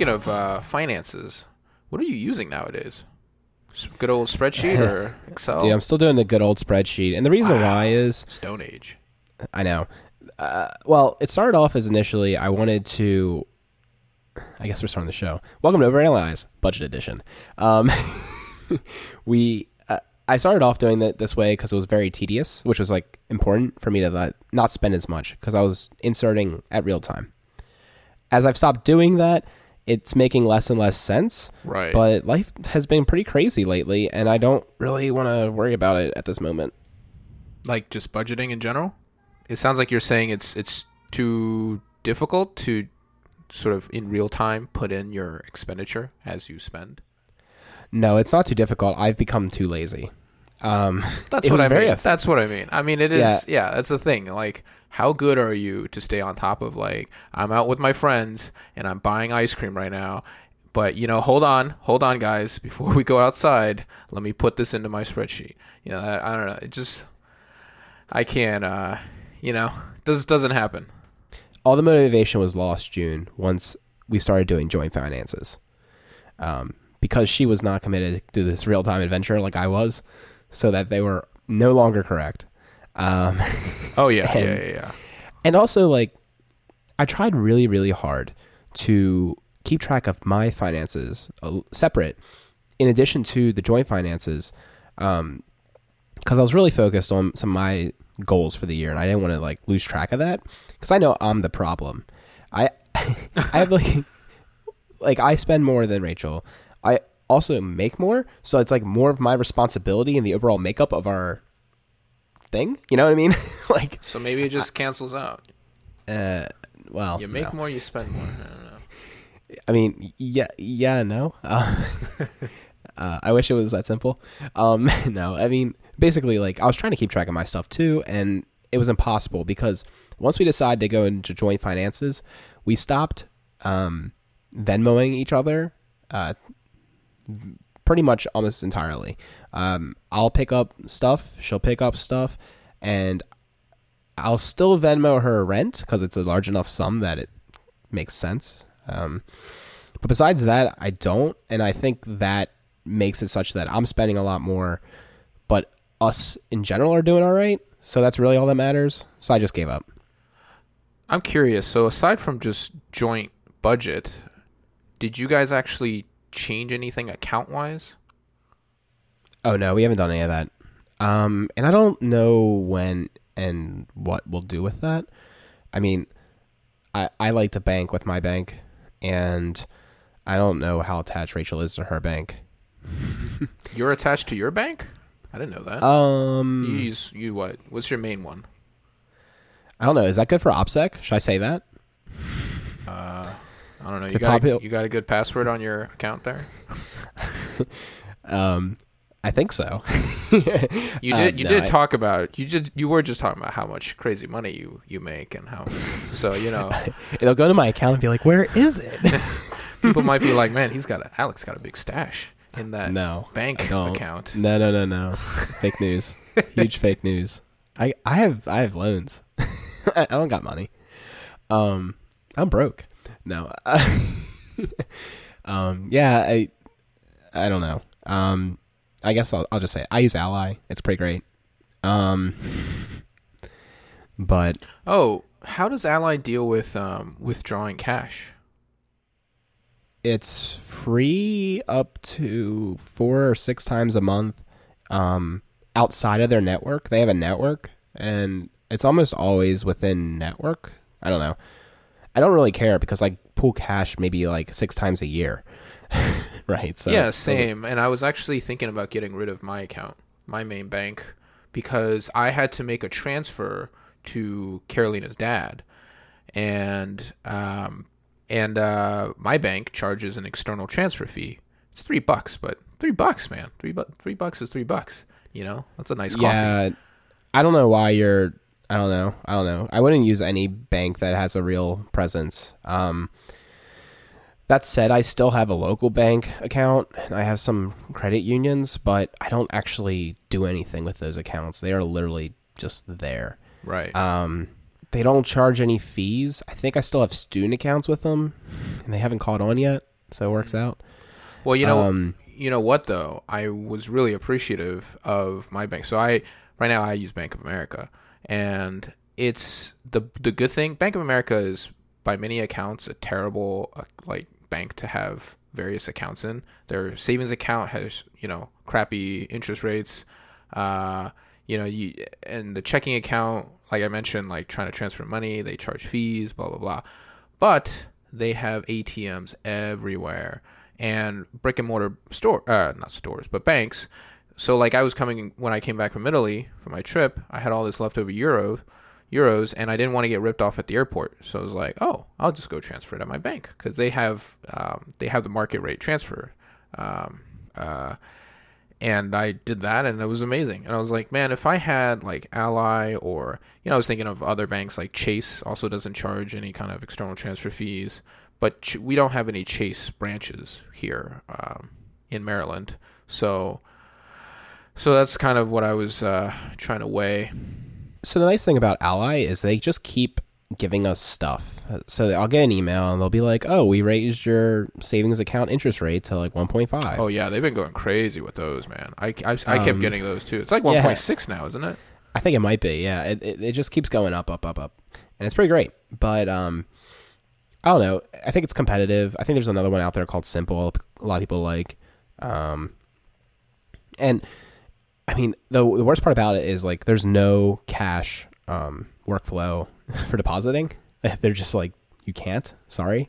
speaking of uh, finances, what are you using nowadays? Good old spreadsheet or Excel? Dude, I'm still doing the good old spreadsheet, and the reason why is Stone Age. I know. Uh, well, it started off as initially I wanted to. I guess we're starting the show. Welcome to Overanalyze Budget Edition. Um, we uh, I started off doing it this way because it was very tedious, which was like important for me to not spend as much because I was inserting at real time. As I've stopped doing that, it's making less and less sense. Right. But life has been pretty crazy lately, and I don't really want to worry about it at this moment. like just budgeting in general? It sounds like you're saying it's it's too difficult to sort of in real time put in your expenditure as you spend. No, it's not too difficult. I've become too lazy. Um, That's what I mean. eff- That's what I mean. I mean, it is. Yeah. Yeah. that's the thing. Like, how good are you to stay on top of like I'm out with my friends and I'm buying ice cream right now, but you know, hold on, hold on, guys. Before we go outside, let me put this into my spreadsheet. You know, I, I don't know. It just I can't. uh You know, this doesn't happen. all the motivation was lost June once we started doing joint finances, um, because she was not committed to this real time adventure like I was, so that they were no longer correct. Um, Oh yeah, yeah, And- yeah, yeah. and also like I tried really really hard to keep track of my finances uh, separate in addition to the joint finances um because I was really focused on some of my goals for the year and I didn't want to like lose track of that because I know I'm the problem I I have like like I spend more than Rachel I also make more so it's like more of my responsibility in the overall makeup of our thing you know what I mean like So maybe it just cancels out. uh, well, You make no. more, you spend more. I don't know. I mean, yeah, yeah, no. Uh, uh, I wish it was that simple. Um, no, I mean, basically, like I was trying to keep track of my stuff too, and it was impossible because once we decided to go into joint finances, we stopped um, Venmoing each other. Uh, pretty much almost entirely. Um, I'll pick up stuff, she'll pick up stuff, and I'll still Venmo her rent because it's a large enough sum that it makes sense. Um, but besides that, I don't, and I think that makes it such that I'm spending a lot more, but us in general are doing all right. So that's really all that matters. So I just gave up. I'm curious. So aside from just joint budget, did you guys actually change anything account wise? Oh no, we haven't done any of that. Um, and I don't know when and what we'll do with that. I mean, I I like to bank with my bank, and I don't know how attached Rachel is to her bank. You're attached to your bank? I didn't know that. Um, you use you what? What's your main one? I don't know. Is that good for OPSEC? Should I say that? Uh, I don't know. You got, a, you got a good password on your account there? Um, I think so. You Uh, did. you no, did I- talk about. You did. You were just talking about how much crazy money you you make and how. So you know, It'll go to my account and be like, "Where is it?" people might be like, "Man, he's got a, Alex got a big stash in that no, bank account." No, no, no, no. fake news. Huge fake news. I I have I have loans. I don't got money. Um, I'm broke. No. um. Yeah. I. I don't know. Um. I guess I'll I'll just say it. I use Ally. It's pretty great. Um. But Oh, how does Ally deal with um, withdrawing cash? it's free up to four or six times a month um, outside of their network. They have a network, and it's almost always within network. I don't know. I don't really care because I pull cash maybe like six times a year, right? So yeah, same. And I was actually thinking about getting rid of my account, my main bank, because I had to make a transfer to Carolina's dad, and um, and uh, my bank charges an external transfer fee. It's three bucks, but three bucks, man, three bu- three bucks is three bucks. You know, that's a nice coffee. Yeah, I don't know why you're. I don't know. I don't know. I wouldn't use any bank that has a real presence. Um, that said, I still have a local bank account and I have some credit unions, but I don't actually do anything with those accounts. They are literally just there. Right. Um, they don't charge any fees. I think I still have student accounts with them, and they haven't caught on yet, so it works out. Well, you know, Um, you know what though? I was really appreciative of my bank. So I right now I use Bank of America, and it's the the good thing. Bank of America is by many accounts a terrible uh, like bank to have various accounts in. Their savings account has you know crappy interest rates. Uh, you know, you and the checking account, like I mentioned, like trying to transfer money, they charge fees, blah blah blah. But they have ATMs everywhere and brick and mortar store, uh, not stores, but banks. So like I was coming when I came back from Italy for my trip, I had all this leftover euro, euros, and I didn't want to get ripped off at the airport. So I was like, oh, I'll just go transfer it at my bank because they have um, they have the market rate transfer. Um, uh, and I did that, and it was amazing. And I was like, man, if I had like Ally or you know, I was thinking of other banks like Chase also doesn't charge any kind of external transfer fees, but Ch- we don't have any Chase branches here um, in Maryland, so so that's kind of what I was uh, trying to weigh. So the nice thing about Ally is they just keep giving us stuff. So I'll get an email and they'll be like, "Oh, we raised your savings account interest rate to like 1.5." Oh yeah, they've been going crazy with those, man. I, I, I kept Um, getting those too. It's like yeah. 1.6 now, isn't it? I think it might be. Yeah, it, it it just keeps going up, up, up, up, and it's pretty great. But um, I don't know. I think it's competitive. I think there's another one out there called Simple. A lot of people like. Um, and I mean, the the worst part about it is like there's no cash um workflow for depositing. They're just like you can't. Sorry.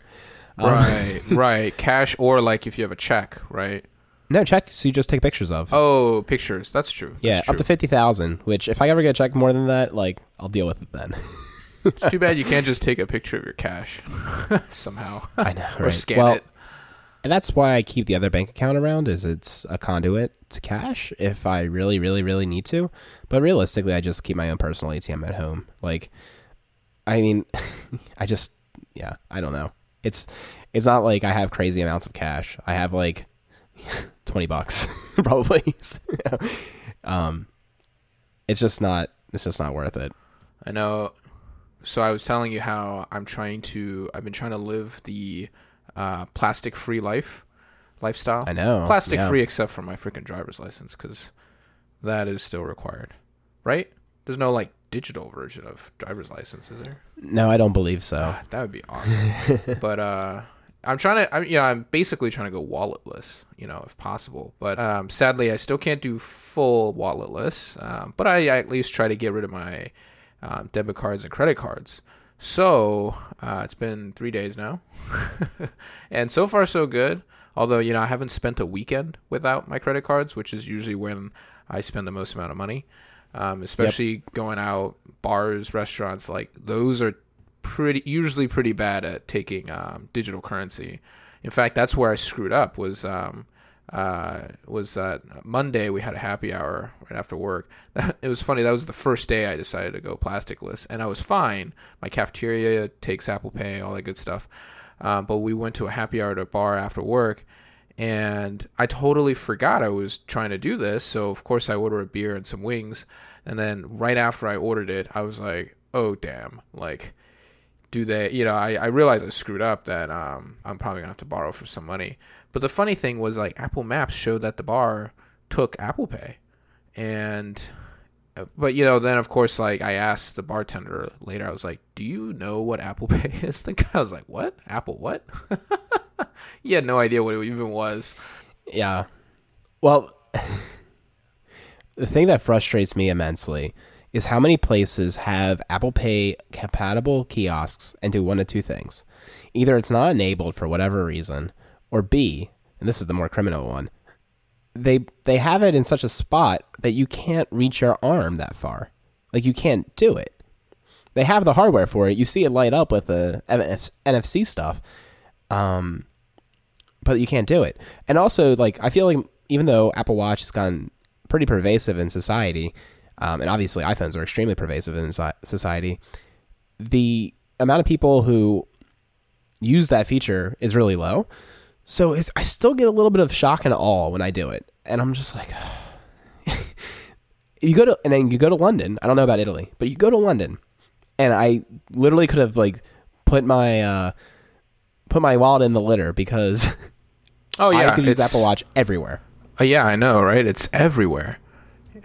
Um, Right, right. Cash or like if you have a check, right? No check. So you just take pictures of. Oh, pictures. That's true. That's yeah, true. up to fifty thousand. Which if I ever get a check more than that, like I'll deal with it then. It's too bad you can't just take a picture of your cash somehow. I know, or scan Well, it. And that's why I keep the other bank account around is it's a conduit to cash if I really, really, really need to. But realistically, I just keep my own personal ATM at home. Like, I mean, I just, yeah, I don't know. It's, it's not like I have crazy amounts of cash. I have like twenty bucks probably. um, it's just not, it's just not worth it. I know. So I was telling you how I'm trying to. I've been trying to live the uh, plastic-free life lifestyle. I know. Plastic yeah. free, except for my freaking driver's license, because that is still required, right? There's no like digital version of driver's license, is there? No, I don't believe so. That would be awesome. but uh, I'm trying to. I, yeah, I'm basically trying to go walletless, you know, if possible. But um, sadly, I still can't do full walletless. Um, but I, I at least try to get rid of my um, debit cards and credit cards. So uh, it's been three days now, and so far so good. Although you know I haven't spent a weekend without my credit cards, which is usually when I spend the most amount of money. Um, especially going out bars, restaurants, like those are pretty usually pretty bad at taking um, digital currency. In fact, that's where I screwed up. Was um, uh, was uh, Monday we had a happy hour right after work. it was funny. That was the first day I decided to go plasticless, and I was fine. My cafeteria takes Apple Pay, all that good stuff. Um, but we went to a happy hour at a bar after work, and I totally forgot I was trying to do this. So of course I ordered a beer and some wings, and then right after I ordered it, I was like, "Oh damn!" Like, do they? You know, I, I realized I screwed up. That um, I'm probably gonna have to borrow for some money. But the funny thing was like Apple Maps showed that the bar took Apple Pay, and uh, but you know then of course like I asked the bartender later. I was like, "Do you know what Apple Pay is?" The guy was like, "What? Apple what?" he had no idea what it even was. Yeah. Well, the thing that frustrates me immensely is how many places have Apple Pay compatible kiosks and do one of two things. Either it's not enabled for whatever reason, or B, and this is the more criminal one, they they have it in such a spot that you can't reach your arm that far. Like you can't do it. They have the hardware for it. You see it light up with the NFC stuff. Um but you can't do it. And also, like, I feel like even though Apple Watch has gotten pretty pervasive in society, um, and obviously iPhones are extremely pervasive in society, the amount of people who use that feature is really low. So it's, I still get a little bit of shock and awe when I do it, and I'm just like, you go to and then you go to London. I don't know about Italy, but you go to London, and I literally could have like put my uh, put my wallet in the litter because Oh yeah, I could use Apple Watch everywhere. Uh, yeah, I know, right? It's everywhere.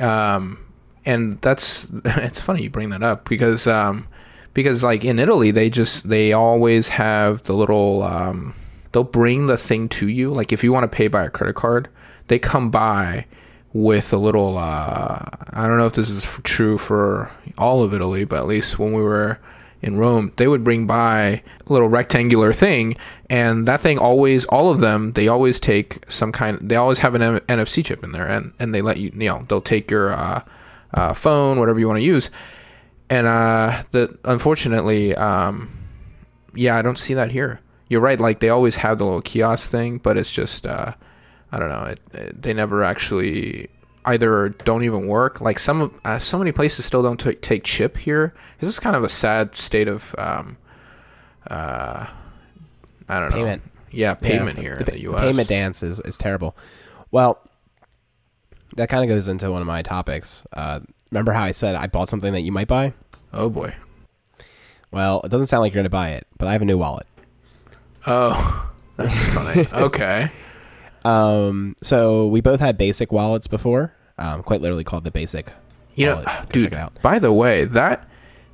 Um, and that's it's funny you bring that up because um, because like in Italy they just they always have the little um, they'll bring the thing to you. Like if you want to pay by a credit card, they come by with a little uh, I don't know if this is true for all of Italy, but at least when we were in Rome, they would bring by a little rectangular thing, and that thing always, all of them, they always take some kind. They always have an M- NFC chip in there, and and they let you, you know, they'll take your uh, uh, phone, whatever you want to use, and uh, the unfortunately, um, yeah, I don't see that here. You're right. Like they always have the little kiosk thing, but it's just, uh, I don't know. It, it, they never actually either don't even work. Like some, of- uh, so many places still don't ta- take chip here. This is kind of a sad state of, um, uh, I don't know Payment. know. Yeah, payment Yeah, here the, in the U.S. payment dance is, is terrible. Well, that kind of goes into one of my topics. Uh, remember how I said I bought something that you might buy? oh boy. Well, it doesn't sound like you're going to buy it, but I have a new wallet. Oh, that's funny. okay. Um, so we both had basic wallets before, um, quite literally called the basic. You know. Go dude. check it out. By the way, that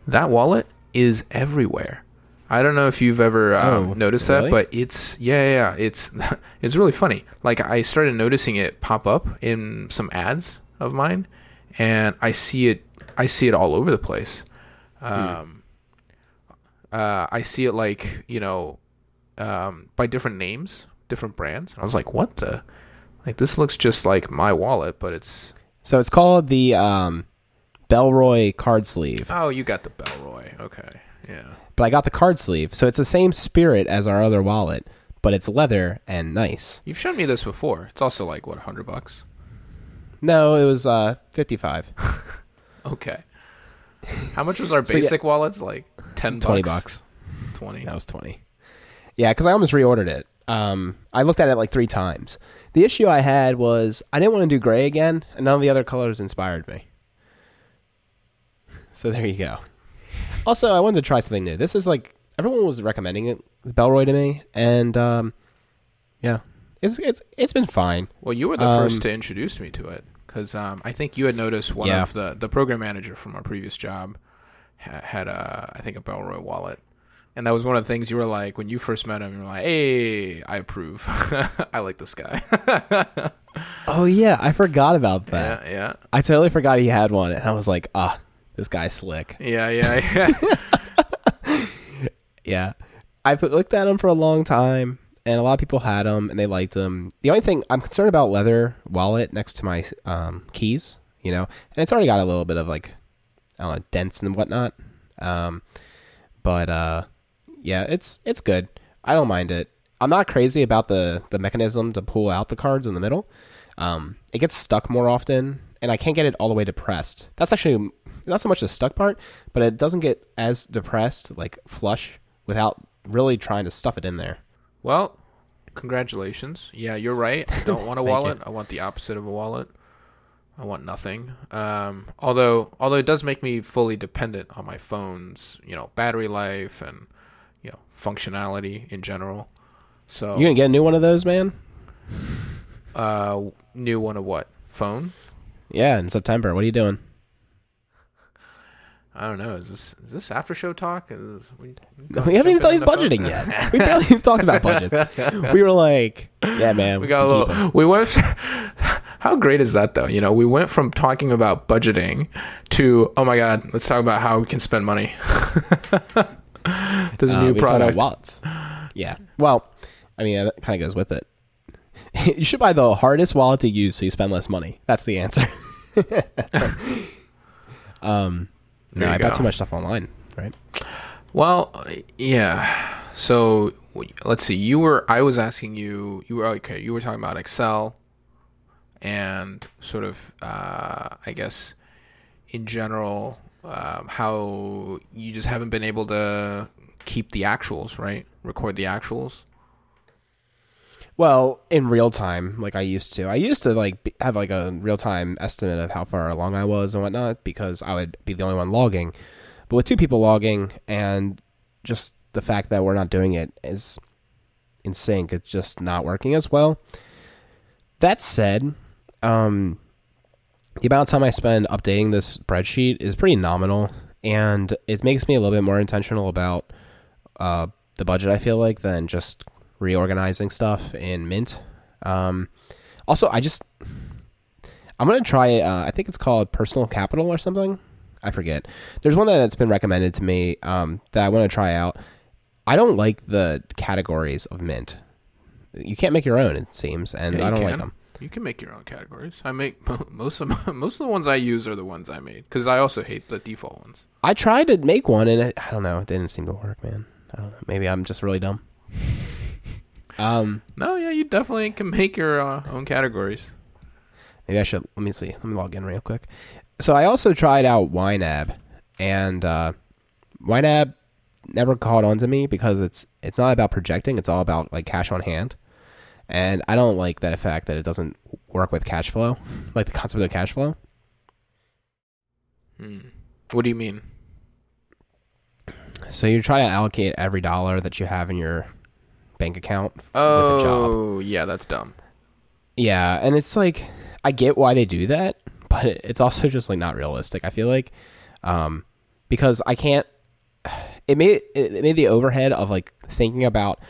that wallet is everywhere. I don't know if you've ever um, Oh, noticed really? that, but it's yeah, yeah, yeah, it's it's really funny. Like I started noticing it pop up in some ads of mine, and I see it. I see it all over the place. Um, uh, I see it like you know, um, by different names, different brands. I was like, what the? Like this looks just like my wallet, but it's So it's called the um, Bellroy card sleeve, oh, you got the Bellroy. Okay, yeah. but I got the card sleeve, so it's the same spirit as our other wallet, but it's leather and nice. You've shown me this before. It's also like what, hundred bucks? No, it was uh, fifty-five. Okay. How much was our So, yeah. basic wallets? Like ten bucks. 20 bucks. Twenty. That was 20. Yeah, because I almost reordered it. Um, I looked at it like three times. The issue I had was I didn't want to do gray again, and none of the other colors inspired me. So there you go. Also, I wanted to try something new. This is like everyone was recommending it, Bellroy to me, and um, yeah, it's it's it's been fine. Well, you were the Um, first to introduce me to it because um, I think you had noticed one Yeah. of the the program manager from our previous job ha- had a I think a Bellroy wallet, and that was one of the things you were like when you first met him. You were like, "Hey, I approve. I like this guy." Oh yeah, I forgot about that. yeah, yeah, I totally forgot he had one, and I was like, ah, this guy's slick. yeah, yeah, yeah. Yeah, I've looked at him for a long time, and a lot of people had them and they liked them. The only thing I'm concerned about leather wallet next to my um, keys, you know, and it's already got a little bit of like I don't know dents and whatnot. Um, but uh, yeah, it's it's good. I don't mind it. I'm not crazy about the the mechanism to pull out the cards in the middle. Um, it gets stuck more often, and I can't get it all the way depressed. That's actually not so much the stuck part, but it doesn't get as depressed, like flush, without really trying to stuff it in there. Well, congratulations. Yeah, you're right. I don't want a wallet. I want the opposite of a wallet. I want nothing. Um, although, although it does make me fully dependent on my phone's, you know, battery life and you know functionality in general. So, You gonna get a new one of those, man? uh, new one of what? Phone? Yeah, in September. What are you doing? I don't know. Is this is this after show talk? Is this, we, We haven't even talked about budgeting yet. We barely even talked about budgets. We were like, yeah, man. We got a little. We went. How great is that, though? You know, we went from talking about budgeting to oh my god, let's talk about how we can spend money. this Uh, new we were talking about product. wallets. Yeah. Well, I mean, that kind of goes with it. you should buy the hardest wallet to use so you spend less money. That's the answer. um, no, I bought go. too much stuff online, right? Well, yeah. So let's see. You were. I was asking you. You were okay. You were talking about Excel, and sort of. Uh, I guess, in general, um, how you just haven't been able to keep the actuals right, record the actuals. Well, in real time, like I used to. I used to like have like a real time estimate of how far along I was and whatnot because I would be the only one logging. But with two people logging and just the fact that we're not doing it is in sync, it's just not working as well. That said, um, the amount of time I spend updating this spreadsheet is pretty nominal, and it makes me a little bit more intentional about uh, the budget. I feel like than just reorganizing stuff in Mint. Um, also, I just I'm gonna try. Uh, I think it's called Personal Capital or something. I forget. There's one that's been recommended to me um, that I want to try out. I don't like the categories of Mint. You can't make your own, it seems, and Yeah, I don't like can. them. You can make your own categories. I make most of my, most of the ones I use are the ones I made because I also hate the default ones. I tried to make one, and it, I don't know. It didn't seem to work, man. I don't know. Maybe I'm just really dumb. Um, No, yeah, you definitely can make your uh, own categories. maybe I should. Let me see. Let me log in real quick. So I also tried out YNAB, and uh, YNAB never caught on to me because it's it's not about projecting. It's all about like cash on hand, and I don't like that fact that it doesn't work with cash flow, like the concept of cash flow. Hmm. What do you mean? So you try to allocate every dollar that you have in your bank account f- with a job. Oh, yeah, that's dumb. Yeah, and it's like I get why they do that, but it's also just like not realistic. I feel like um, because I can't. It made it made the overhead of like thinking about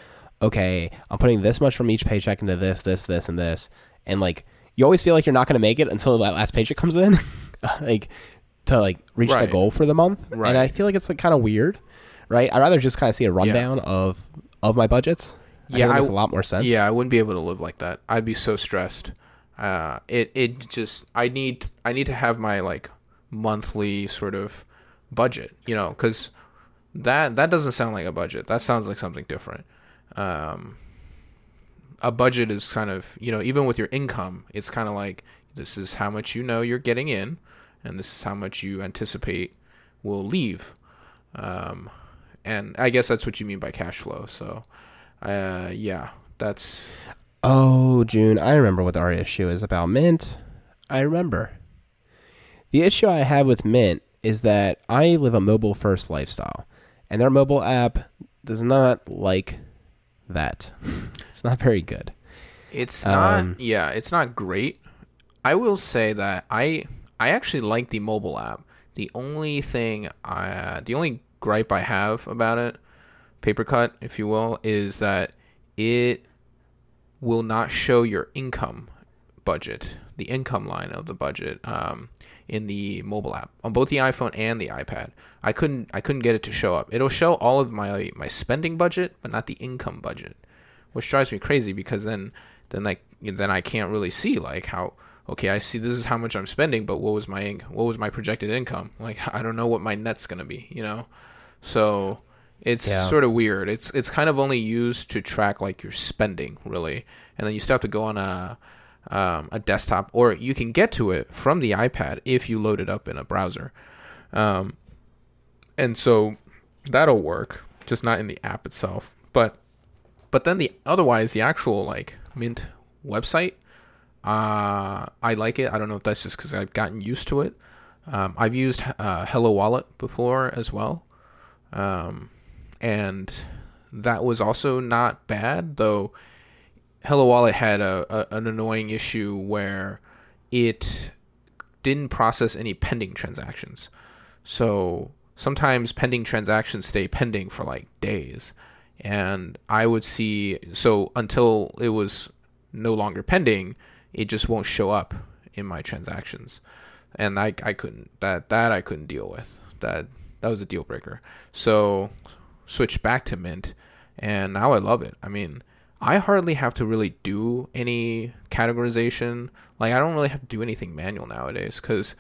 okay, I'm putting this much from each paycheck into this, this, this, and this, and like you always feel like you're not going to make it until that last paycheck comes in, like to like reach Right. the goal for the month. Right. And I feel like it's like kind of weird, right? I'd rather just kind of see a rundown of of my budgets. I Yeah, I makes a lot more sense. Yeah, I wouldn't be able to live like that. I'd be so stressed. Uh, it it just I need I need to have my like monthly sort of budget, you know, because that that doesn't sound like a budget. That sounds like something different. Um, a budget is kind of you know even with your income, it's kind of like this is how much you know you're getting in, and this is how much you anticipate will leave. Um, and I guess that's what you mean by cash flow. So, uh, yeah, that's Oh, June, I remember what our issue is about Mint. I remember. The issue I have with Mint is that I live a mobile first lifestyle, and their mobile app does not like that. it's not very good. It's not. Um, yeah, it's not great. I will say that I I actually like the mobile app. The only thing, I, the only gripe I have about it, paper cut, if you will, is that it will not show your income budget, the income line of the budget, um, in the mobile app on both the iPhone and the iPad. I couldn't I couldn't get it to show up. It'll show all of my my spending budget, but not the income budget which drives me crazy because then then like then I can't really see like how okay I see this is how much I'm spending but what was my what was my projected income like I don't know what my net's gonna be you know so it's Yeah. sort of weird. It's it's kind of only used to track like your spending really. And then you still have to go on a um, a desktop or you can get to it from the iPad if you load it up in a browser. Um, and so that'll work just not in the app itself. But but then the otherwise the actual like mint website uh i like it. I don't know if that's just because i've gotten used to it. Um, i've used uh, HelloWallet before as well um, and that was also not bad though HelloWallet had a, a an annoying issue where it didn't process any pending transactions. So sometimes pending transactions stay pending for like days. And I would see so until it was no longer pending, it just won't show up in my transactions, and I I couldn't that that I couldn't deal with that that was a deal breaker. So switched back to Mint, and now I love it. I mean, I hardly have to really do any categorization. Like I don't really have to do anything manual nowadays because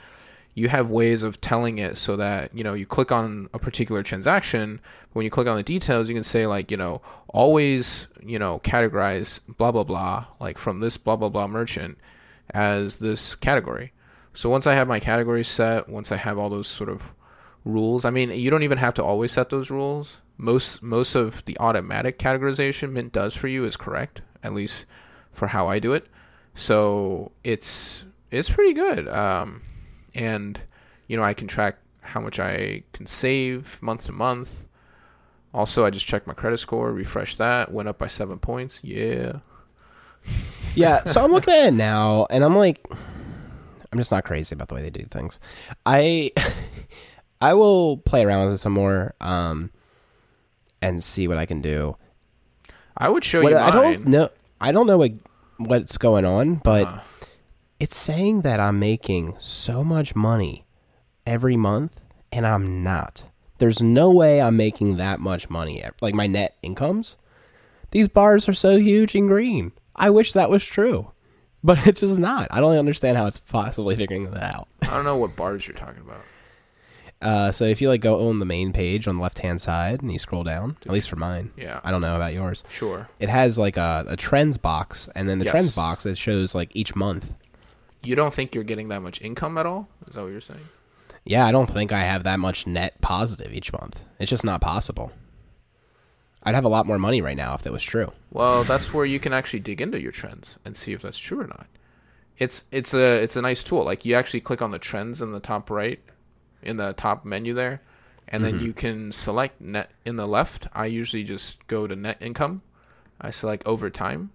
you have ways of telling it so that you know you click on a particular transaction when you click on the details you can say like you know always you know categorize blah blah blah like from this blah blah blah merchant as this category so once i have my categories set once i have all those sort of rules i mean you don't even have to always set those rules most most of the automatic categorization mint does for you is correct at least for how i do it so it's it's pretty good um and you know I can track how much I can save month to month. Also, I just checked my credit score, refreshed that, went up by seven points. Yeah. Yeah, so I'm looking at it now, and I'm like, I'm just not crazy about the way they do things. I I will play around with it some more, um, and see what I can do. I would show What, you I don't know. I don't know what what's going on, but Uh, it's saying that I'm making so much money every month, and I'm not. There's no way I'm making that much money. Like my net incomes, these bars are so huge and green. I wish that was true, but it's just not. I don't understand how it's possibly figuring that out. I don't know what bars you're talking about. Uh, so if you like go on the main page on the left hand side and you scroll down, at least for mine, Yeah. I don't know about yours. Sure. It has like a, a trends box, and then the Yes. trends box it shows like each month. You don't think you're getting that much income at all? Is that what you're saying? Yeah, I don't think I have that much net positive each month. It's just not possible. I'd have a lot more money right now if that was true. Well, that's where you can actually dig into your trends and see if that's true or not. It's it's a it's a nice tool. Like you actually click on the trends in the top right, in the top menu there, and then mm-hmm. you can select net in the left. I usually just go to net income. I select over time,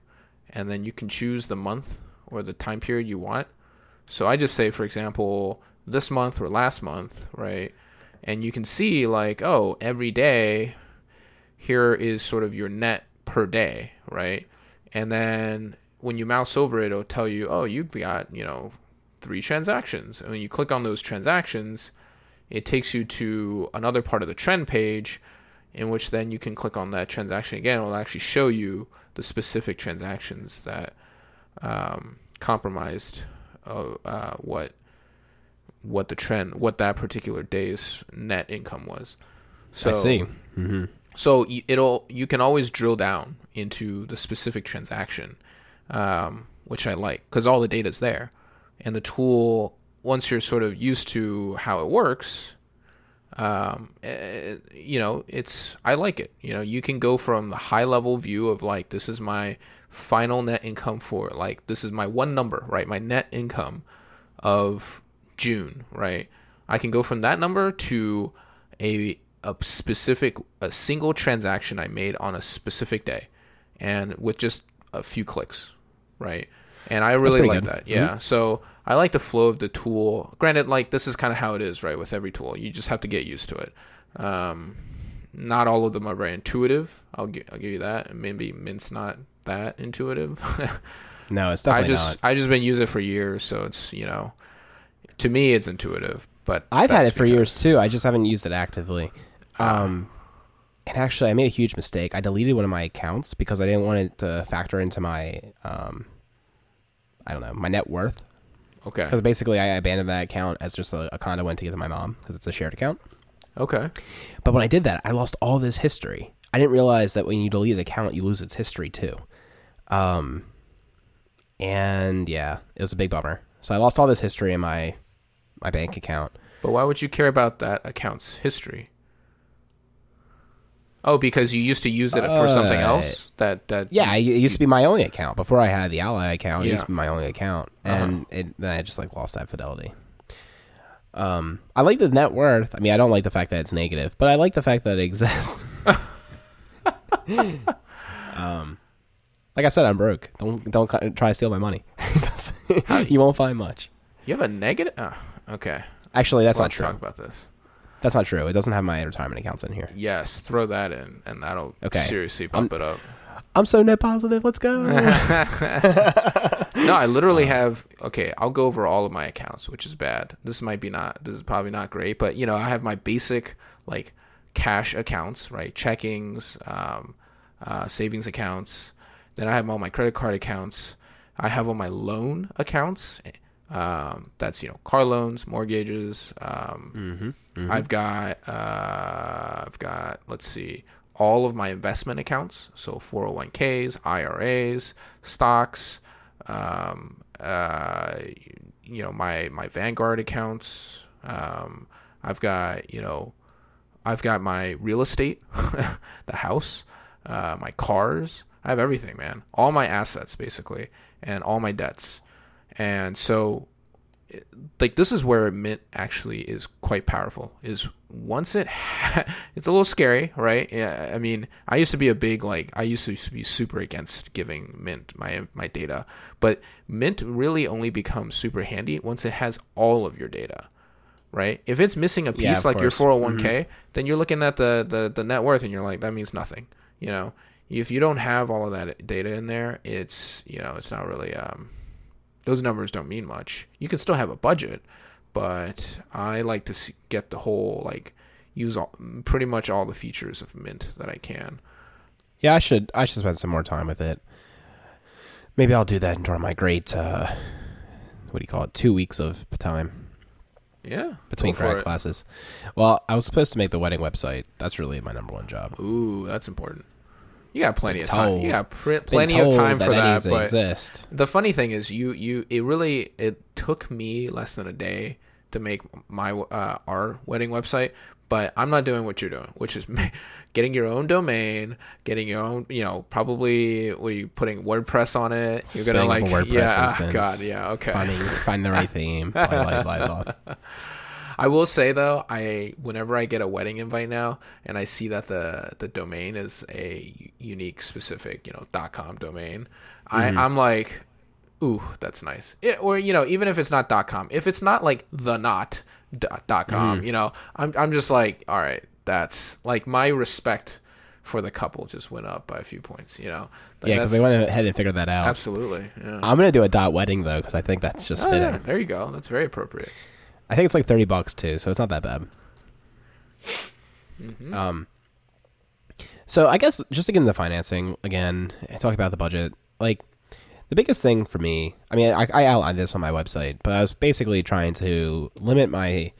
and then you can choose the month or the time period you want. So I just say, for example, this month or last month, right? And you can see like, oh, every day here is sort of your net per day, right? And then when you mouse over it, it'll tell you, oh, you've got, you know, three transactions. And when you click on those transactions, it takes you to another part of the trend page in which then you can click on that transaction again. It'll actually show you the specific transactions that um, compromised uh, uh, what what the trend, what that particular day's net income was. So I see. hmm so it'll you can always drill down into the specific transaction, um, which I like because all the data's there, and the tool once you're sort of used to how it works, um, eh, you know it's I like it. You know you can go from the high level view of like this is my final net income for like this is my one number right my net income of June right. I can go from that number to a a specific a single transaction I made on a specific day, and with just a few clicks, right? And I really like good. that. Yeah. So I like the flow of the tool. Granted, like this is kind of how it is, right? With every tool, you just have to get used to it. Um, not all of them are very intuitive. I'll gi- I'll give you that. Maybe Mint's not that intuitive. No, it's not. I just not. I just been using it for years, so it's you know, to me it's intuitive. But I've had it for because- years too. I just haven't used it actively. Um, and actually, I made a huge mistake. I deleted one of my accounts because I didn't want it to factor into my, um, I don't know, my net worth. Okay. Because basically, I abandoned that account as just a, a condo went to give to my mom because it's a shared account. Okay. But when I did that, I lost all this history. I didn't realize that when you delete an account, you lose its history too. Um, and yeah, it was a big bummer. So I lost all this history in my my bank account. But why would you care about that account's history? Oh, because you used to use it for something else. That that Yeah, it used to be my only account before I had the Ally account. It used to be my only account, Uh-huh. and it, then I just like lost that fidelity. Um, I like the net worth. I mean, I don't like the fact that it's negative, but I like the fact that it exists. um, like I said, I'm broke. Don't don't co- try to steal my money. you won't find much. you have a negative. Oh, okay. Actually, that's We'll not have to true. Talk about this. That's not true. It doesn't have my retirement accounts in here. Yes, throw that in, and that'll Okay. seriously bump it up. I'm so net positive. Let's go. No, I literally have. Okay, I'll go over all of my accounts, which is bad. This might be not. This is probably not great, but you know, I have my basic like cash accounts, right? Checkings, um, uh, savings accounts. Then I have all my credit card accounts. I have all my loan accounts. Um, that's you know car loans, mortgages. Um, I've got uh, I've got let's see all of my investment accounts. So 401ks, IRAs, stocks. Um, uh, you know my my Vanguard accounts. Um, I've got you know I've got my real estate, the house, uh, my cars. I have everything, man. All my assets, basically, and all my debts. And so, like this is where mint actually is quite powerful is once it ha- it's a little scary right yeah i mean i used to be a big like i used to be super against giving mint my my data but mint really only becomes super handy once it has all of your data right if it's missing a piece Yeah, like your course. Mm-hmm. 401k then you're looking at the, the the net worth and you're like that means nothing you know if you don't have all of that data in there it's you know it's not really um those numbers don't mean much. You can still have a budget, but I like to see, get the whole like use all, pretty much all the features of Mint that I can. Yeah, I should I should spend some more time with it. Maybe I'll do that during my great uh, what do you call it? Two weeks of time Yeah, between grad classes. Well, I was supposed to make the wedding website. That's really my number one job. Ooh, that's important. You got plenty of time. You got pr- plenty of time for that that. But exist. the funny thing is, you you it really it took me less than a day to make my uh, our wedding website. But I'm not doing what you're doing, which is getting your own domain, getting your own, you know, probably what are you putting WordPress on it? You're gonna like, WordPress yeah, ah, instance. God, yeah, okay. Finding find the right theme. Blah, blah, blah, blah. I will say though, I whenever I get a wedding invite now, and I see that the the domain is a unique, specific, you know, .com domain, Mm-hmm. I I'm like, ooh, that's nice. It, or you know, even if it's not .com, if it's not like the not dot dot com, Mm-hmm. you know, I'm I'm just like, all right, that's like my respect for the couple just went up by a few points. You know, Like, Yeah, because they went ahead and figured that out. absolutely. Yeah. I'm gonna do a dot wedding though because I think that's just Oh, fitting. yeah, there you go. That's very appropriate. I think it's like thirty bucks too, so it's not that bad. Mm-hmm. Um, so I guess just to get into financing again, and talk about the budget. Like the biggest thing for me, I mean, I, I outlined this on my website, but I was basically trying to limit my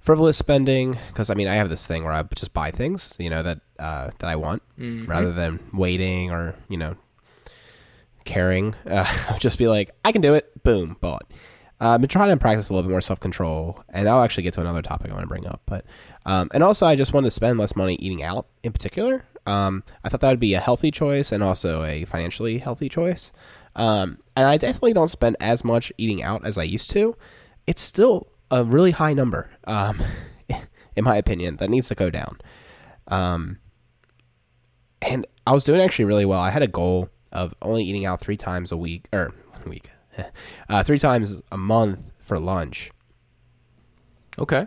frivolous spending because I mean, I have this thing where I just buy things, you know, that uh, that I want, Mm-hmm. rather than waiting or you know caring. Uh, just be like, I can do it. Boom, bought. Uh, I've been trying to practice a little bit more self control, and I'll actually get to another topic I want to bring up. But um, and also, I just wanted to spend less money eating out in particular. Um, I thought that would be a healthy choice and also a financially healthy choice. Um, and I definitely don't spend as much eating out as I used to. It's still a really high number, um, in my opinion, that needs to go down. Um, and I was doing actually really well. I had a goal of only eating out three times a week or a week, uh, three times a month for lunch, Okay.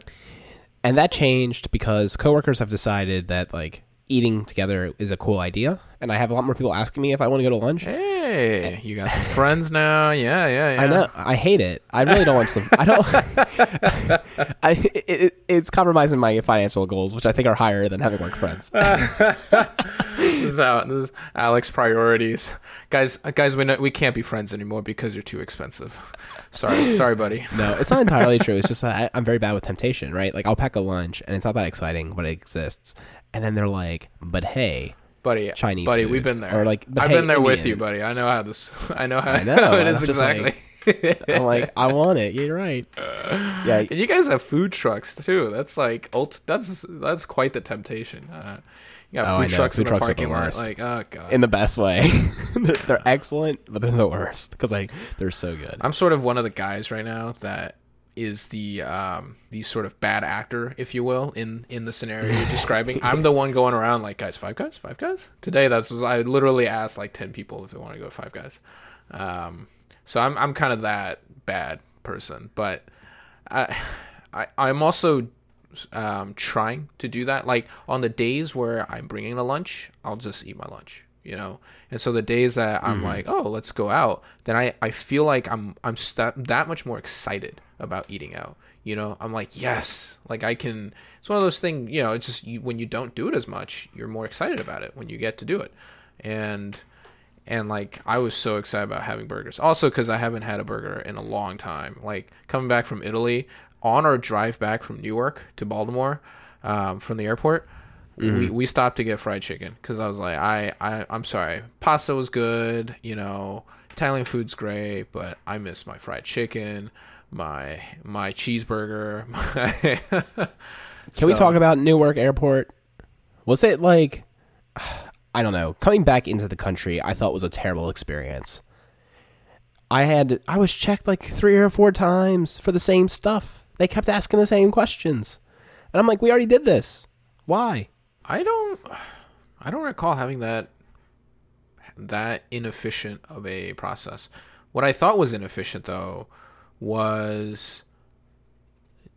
and that changed because coworkers have decided that like eating together is a cool idea, and I have a lot more people asking me if I want to go to lunch. Hey, you got some friends now. Yeah, yeah, yeah. I know. I hate it. I really don't want some. I don't. I it, it, it's compromising my financial goals, which I think are higher than having work friends. This is how this is Alex priorities, guys. uh, Guys, we know, we can't be friends anymore because you're too expensive. Sorry, sorry, buddy. No, it's not entirely true. It's just that I, I'm very bad with temptation, right? Like I'll pack a lunch and it's not that exciting, but it exists. And then they're like, "But hey, Buddy, Chinese buddy, food. we've been there. Or like, I've hey, been there with you, buddy. I know how this. I know how, I know, how it is just like- exactly. I'm like, I want it. You're right. Yeah, and you guys have food trucks too. That's like ult- That's that's quite the temptation. Uh, you got Oh, food trucks Food in the trucks are the parking lot. Like, oh god. in the best way. they're, they're excellent, but they're the worst because like they're so good. I'm sort of one of the guys right now that is the um the sort of bad actor, if you will, in in the scenario you're describing. I'm the one going around like, guys, five guys, five guys. Today, that's was I literally asked like ten people if they want to go to five guys. Um, so I'm I'm kind of that bad person, but I, I I'm also um, trying to do that. Like on the days where I'm bringing the lunch, I'll just eat my lunch, you know. And so the days that I'm like, oh, let's go out, then I, I feel like I'm I'm st- that much more excited about eating out. You know, I'm like, yes, like I can. It's one of those things, you know. It's just you, when you don't do it as much, you're more excited about it when you get to do it, and and like I was so excited about having burgers. Also, because I haven't had a burger in a long time. Like coming back from Italy on our drive back from Newark to Baltimore um, from the airport, we, mm-hmm. we stopped to get fried chicken because I was like, I, I I'm sorry, pasta was good, you know, Italian food's great, but I miss my fried chicken, my my cheeseburger. My Can we talk about Newark Airport? Was it like I don't know, coming back into the country I thought was a terrible experience. I had I was checked like three or four times for the same stuff. They kept asking the same questions, and I'm like, we already did this. Why? I don't I don't recall having that that inefficient of a process. What I thought was inefficient though was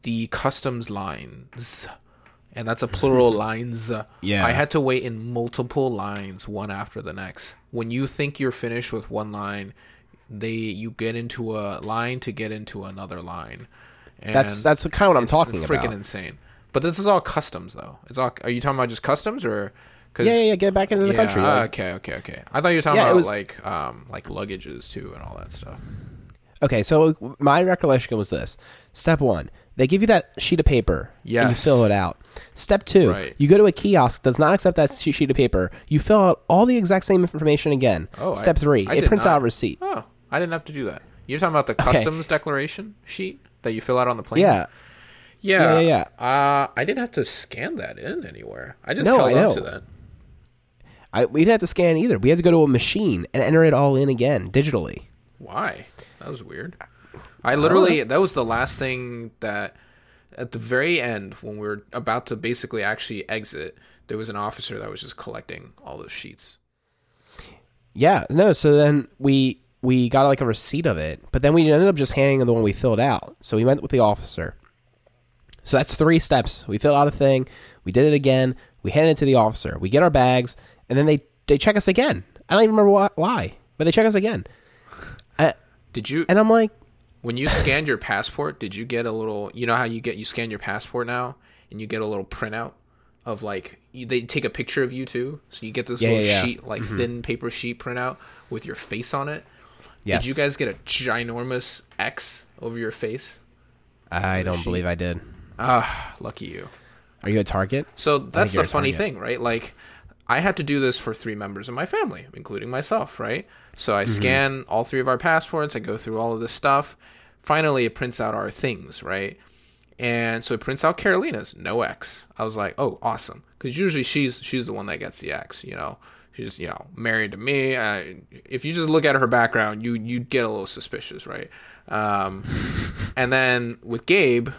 the customs lines. And that's a plural lines. Yeah. I had to wait in multiple lines one after the next. When you think you're finished with one line, they you get into a line to get into another line. And That's that's kind of what I'm talking freaking about. Freaking insane. But this is all customs though. It's all are you talking about just customs or cause, Yeah, yeah, yeah. Get back into the yeah, country. like- okay, okay, okay. I thought you were talking Yeah, about was- like um like luggages too and all that stuff. Okay, so my recollection was this: Step one, they give you that sheet of paper, and you fill it out. Step two, Right. you go to a kiosk that does not accept that sheet of paper. You fill out all the exact same information again. Oh, I- Step three, I it prints not. out a receipt. Oh, I didn't have to do that. You're talking about the Okay. customs declaration sheet that you fill out on the plane? Yeah, Yeah. Yeah, yeah, Uh, I didn't have to scan that in anywhere. I just No, held I know. to that. I, we didn't have to scan either. We had to go to a machine and enter it all in again digitally. Why? That was weird. I literally that was the last thing that at the very end when we were about to basically actually exit, there was an officer that was just collecting all those sheets. Yeah, no. So then we we got like a receipt of it, but then we ended up just handing the one we filled out. So we went with the officer. So that's three steps. We filled out a thing. We did it again. We handed it to the officer. We get our bags, and then they they check us again. I don't even remember why, why but they check us again. Uh, Did you and I'm like, when you scanned your passport, did you get a little you know how you get you scan your passport now and you get a little printout of like you, they take a picture of you too. So you get this Yeah, little yeah, yeah. sheet like thin paper sheet printout with your face on it. yes. Did you guys get a ginormous X over your face? I don't sheet? believe I did. Ah, lucky you. Are you a Target? So that's the funny thing, right? Like, I had to do this for three members of my family, including myself, right? So Mm-hmm. I scan all three of our passports. I go through all of this stuff. Finally, it prints out our things, right? And so it prints out Carolina's, no X. I was like, oh, awesome, because usually she's she's the one that gets the X, you know. She's you know married to me. Uh, if you just look at her background, you you'd get a little suspicious, right? Um, and then with Gabe,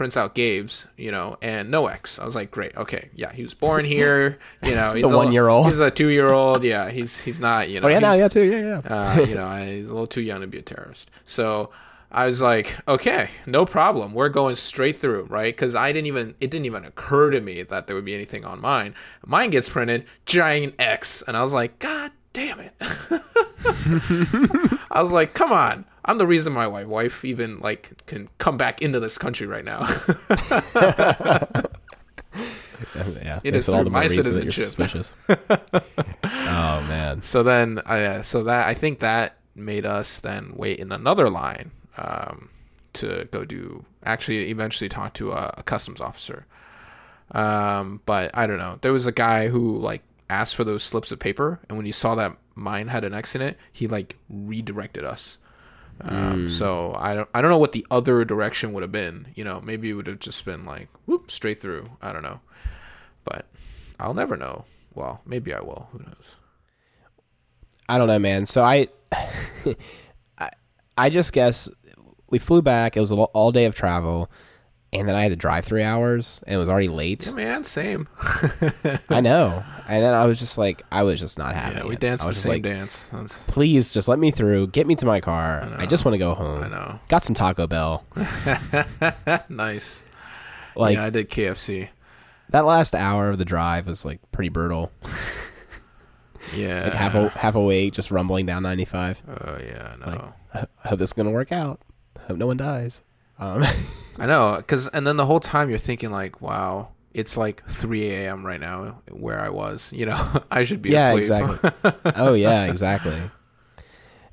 prints out Gabe's, you know, and no X. I was like, great, okay, yeah, he was born here, you know, he's a- one-year-old. He's a two-year-old, yeah. He's he's not, you know, Oh yeah, no, yeah, too, yeah, yeah. uh, you know, he's a little too young to be a terrorist. So I was like, okay, no problem. We're going straight through, right? Because I didn't even, it didn't even occur to me that there would be anything on mine. Mine gets printed, giant X. And I was like, God damn it. I was like, come on. I'm the reason my wife, wife even like can come back into this country right now. yeah, It is all the my reason that you're citizenship. oh man. so then, I, so that I think that made us then wait in another line um, to go do. Actually, eventually talk to a, a customs officer. Um, but I don't know. There was a guy who like asked for those slips of paper, and when he saw that mine had an X in it, he like redirected us. Um, So I don't I don't know what the other direction would have been. You know, maybe it would have just been like whoop straight through. I don't know, but I'll never know. Well, maybe I will. Who knows? I don't know, man. So I, I, I just guess we flew back. It was a all day of travel, and then I had to drive three hours, and it was already late. Yeah, man, same. I know, and then I was just like, I was just not happy. Yeah, we danced I the was same like, dance. That's, Please, just let me through. Get me to my car. I, just want to go home. I know. Got some Taco Bell. nice. Like yeah, I did KFC. that last hour of the drive was like pretty brutal. Yeah. Like half a, half awake, just rumbling down ninety five. Oh yeah, no. I hope this is gonna work out. Hope no one dies. Um, I know, cause and then the whole time you're thinking like, wow, it's like 3 a.m. right now where I was. You know, I should be yeah, asleep. exactly. oh yeah, exactly.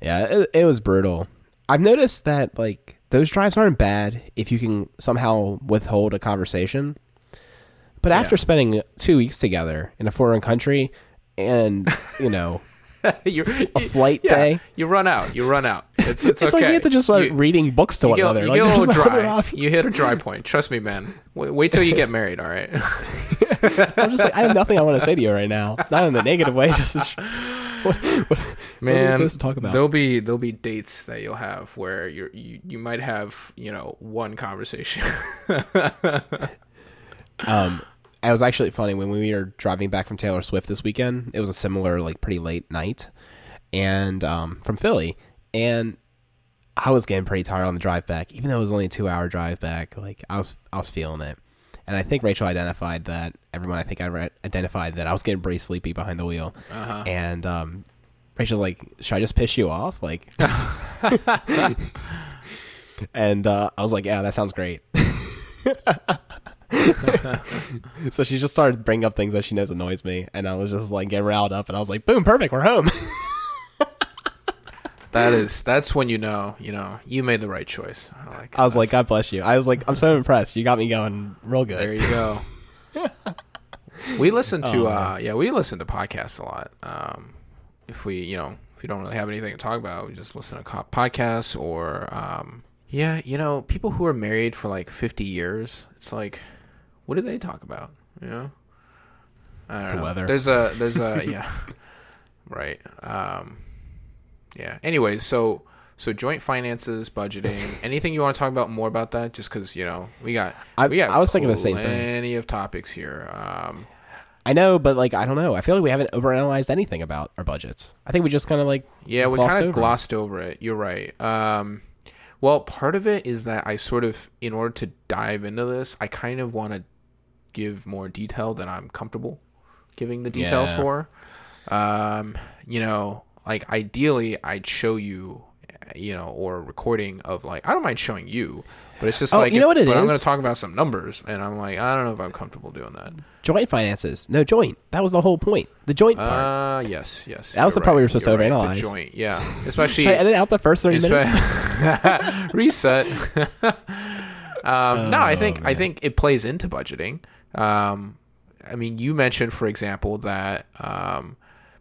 Yeah, it, it was brutal. I've noticed that like those drives aren't bad if you can somehow withhold a conversation. But after Yeah. spending two weeks together in a foreign country, and you know, You're, a flight yeah, day, You run out. You run out. It's it's, it's okay. like we have to just start You- reading books to one another. you Like, get a little dry. You hit a dry point. Trust me, man. Wait, wait till you get married. All right. I'm just like, I have nothing I want to say to you right now. Not in a negative way. Just, what, what, what Man, to talk about? there'll be there'll be dates that you'll have where you're you, you might have you know one conversation. Um, it was actually funny when we were driving back from Taylor Swift this weekend. It was a similar, like, pretty late night, and um, from Philly, and I was getting pretty tired on the drive back, even though it was only a two-hour drive back. Like, I was, I was feeling it, and I think Rachel identified that. Everyone, I think I re- identified that I was getting pretty sleepy behind the wheel, uh-huh. and um, Rachel's like, "Should I just piss you off?" Like, and uh, I was like, "Yeah, that sounds great." so she just started bringing up things that she knows annoys me, and I was just like getting riled up, and I was like, "Boom, perfect, we're home." That is that's when you know you know you made the right choice. I, like, I was like, "God bless you." I was like, "I'm so impressed. You got me going real good." There you go. we listen to Oh, uh yeah, we listen to podcasts a lot. Um if we, you know, if we don't really have anything to talk about, we just listen to podcasts or um yeah, you know, people who are married for like 50 years, it's like what do they talk about, you know? I don't The know. weather. There's a there's a yeah. Right. Um yeah. Anyways, so so joint finances, budgeting, anything you want to talk about more about that? Just because you know we got I- we got I was thinking the same thing. Plenty of topics here. Um, I know, but like, I don't know. I feel like we haven't overanalyzed anything about our budgets. I think we just kind of like yeah, we kind of glossed over it. You're right. Um, well, part of it is that I sort of, in order to dive into this, I kind of want to give more detail than I'm comfortable giving the details Yeah. for. Um, you know, like ideally, I'd show you, you know, or a recording of like I don't mind showing you, but it's just Oh, like you know if- what it but I'm going to talk about some numbers, and I'm like I don't know if I'm comfortable doing that. joint finances. No joint. That was the whole point. The joint part. Uh, yes, yes. That was the part we were supposed you're to right, overanalyze. The joint, yeah, especially Should I edit out the first thirty minutes? Reset. um, no, I Oh, think I think it plays into budgeting. Um, I mean, you mentioned, for example, that um,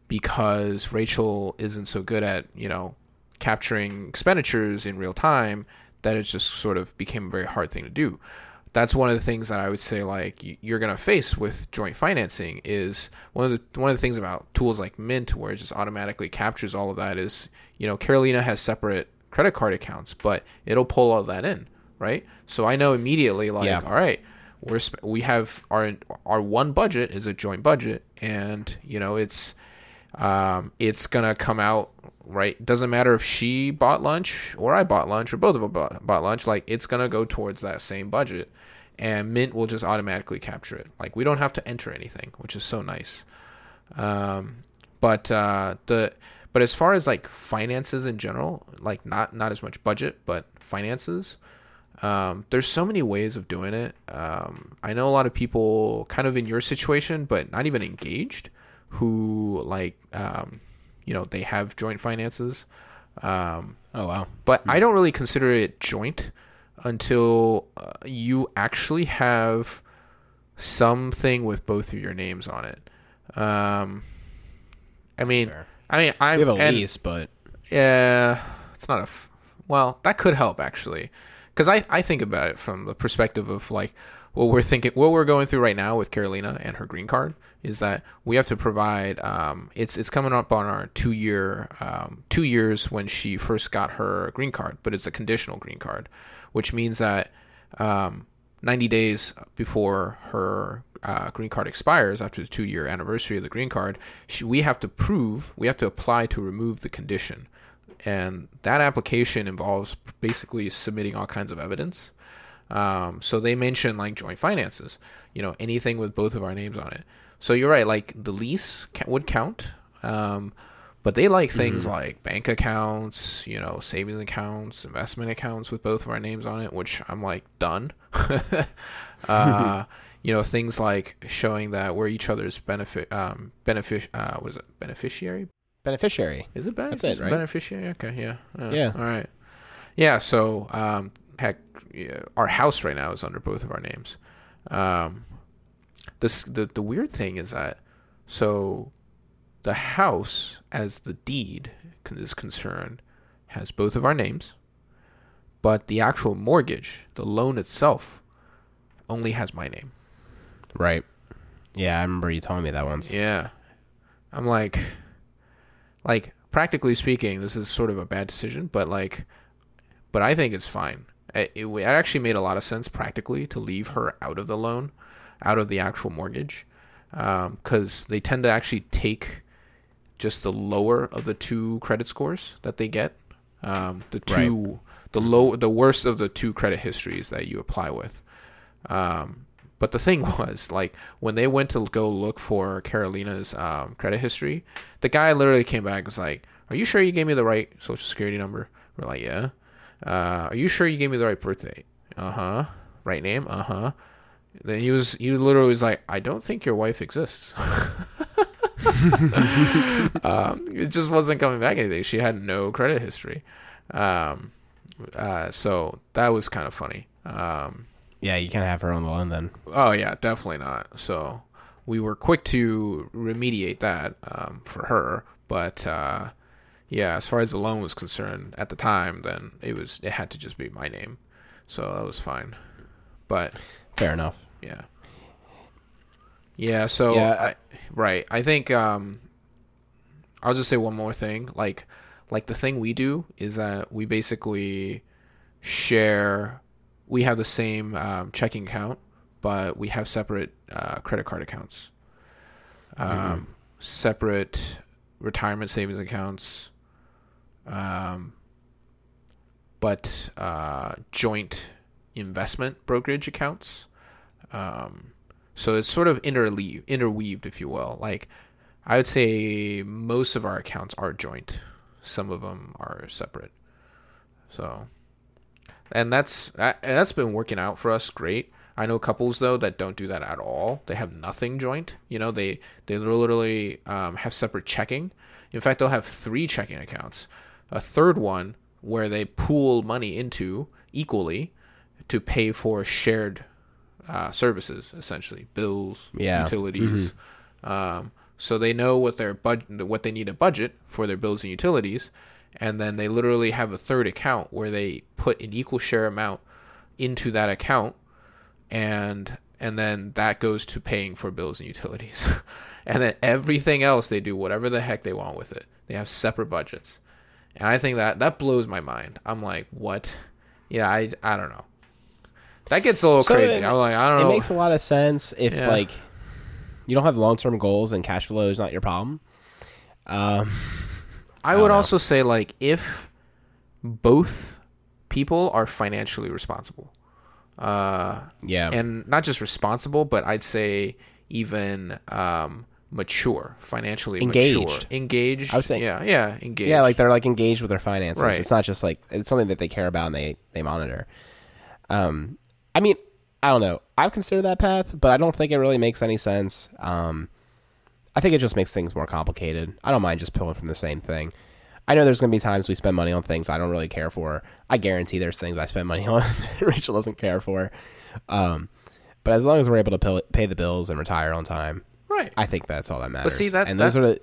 because Rachel isn't so good at you know capturing expenditures in real time, that it just sort of became a very hard thing to do. That's one of the things that I would say like you're gonna face with joint financing is one of the one of the things about tools like Mint where it just automatically captures all of that is you know Carolina has separate credit card accounts, but it'll pull all that in, right? So I know immediately like Yeah. all right, we're we have our our one budget is a joint budget, and you know it's um, it's gonna come out right. Doesn't matter if she bought lunch or I bought lunch or both of us bought, bought lunch. Like it's gonna go towards that same budget, and Mint will just automatically capture it. Like we don't have to enter anything, which is so nice. Um, but uh, the but as far as like finances in general, like not not as much budget, but finances. Um, there's so many ways of doing it. Um, I know a lot of people kind of in your situation, but not even engaged, who like, um, you know, they have joint finances. Um, Oh wow. but I don't really consider it joint until uh, you actually have something with both of your names on it. Um, I mean, Fair. I mean, I have a and- lease, but yeah, it's not a. F- well, that could help actually, because I I think about it from the perspective of like what we're thinking, what we're going through right now with Carolina and her green card is that we have to provide. Um, it's it's coming up on our two year um, two years when she first got her green card, but it's a conditional green card, which means that um, 90 days before her uh, green card expires, after the two year anniversary of the green card, she, we have to prove, we have to apply to remove the condition. And that application involves basically submitting all kinds of evidence. Um, so they mention like joint finances, you know, anything with both of our names on it. So you're right, like the lease ca- would count. Um, but they like things like bank accounts, you know, savings accounts, investment accounts with both of our names on it, which I'm like done. uh, you know, things like showing that we're each other's benefit, um, benefic, uh, what is it, beneficiary? Beneficiary. Is it benef- That's it, right? Beneficiary? Okay, yeah. Uh, Yeah. All right. Yeah. So, um, heck, yeah, our house right now is under both of our names. Um, this the the weird thing is that so the house, as the deed is concerned, has both of our names, but the actual mortgage, the loan itself, only has my name. Right. Yeah, I remember you telling me that once. Yeah. I'm like like practically speaking, this is sort of a bad decision, but like, but I think it's fine. It, it, it actually made a lot of sense practically to leave her out of the loan, out of the actual mortgage, because um, they tend to actually take just the lower of the two credit scores that they get, um, the two, right. the low, the worst of the two credit histories that you apply with. Um, but the thing was, like, when they went to go look for Carolina's um, credit history, the guy literally came back and was like, Are you sure you gave me the right social security number? We're like, Yeah. Uh, are you sure you gave me the right birthday? Uh huh. Right name? Uh huh. Then he was, he literally was like, I don't think your wife exists. um, it just wasn't coming back anything. She had no credit history. Um, uh, so that was kind of funny. Um, yeah, you can't have her on the loan then. Oh yeah, definitely not. So we were quick to remediate that um, for her, but uh, yeah, as far as the loan was concerned at the time, then it was it had to just be my name, so that was fine. But fair enough. Yeah. Yeah. So yeah. I, right, I think um, I'll just say one more thing. Like, like the thing we do is that we basically share we have the same um, checking account, but we have separate uh, credit card accounts, um, mm-hmm. separate retirement savings accounts, um, but uh, joint investment brokerage accounts. Um, so it's sort of interleave, interweaved, if you will. Like I would say most of our accounts are joint. Some of them are separate. So and that's that, that's been working out for us great. I know couples though that don't do that at all. They have nothing joint. You know, they they literally um, have separate checking. In fact, they'll have three checking accounts. A third one where they pool money into equally to pay for shared uh, services, essentially bills, yeah. utilities. Mm-hmm. Um, so they know what their budget, what they need a budget for their bills and utilities, and then they literally have a third account where they put an equal share amount into that account and and then that goes to paying for bills and utilities. And then everything else they do whatever the heck they want with it. They have separate budgets. And i think that that blows my mind. I'm like what? Yeah i i don't know. That gets a little so crazy. it, i'm like i don't it know. it makes a lot of sense if yeah. like you don't have long-term goals and cash flow is not your problem. Um I, would also say like if both people are financially responsible. Uh, yeah, and not just responsible, but I'd say even um, mature, financially engaged. mature, engaged. I was saying, yeah, yeah, engaged. Yeah, like they're like engaged with their finances. Right. It's not just like it's something that they care about and they they monitor. Um, I mean, I don't know. I've considered that path, but I don't think it really makes any sense. Um, I think it just makes things more complicated. I don't mind just pulling from the same thing. I know there's going to be times we spend money on things I don't really care for. I guarantee there's things I spend money on that Rachel doesn't care for. Um, but as long as we're able to pay the bills and retire on time, right? I think that's all that matters. But see that, and those are the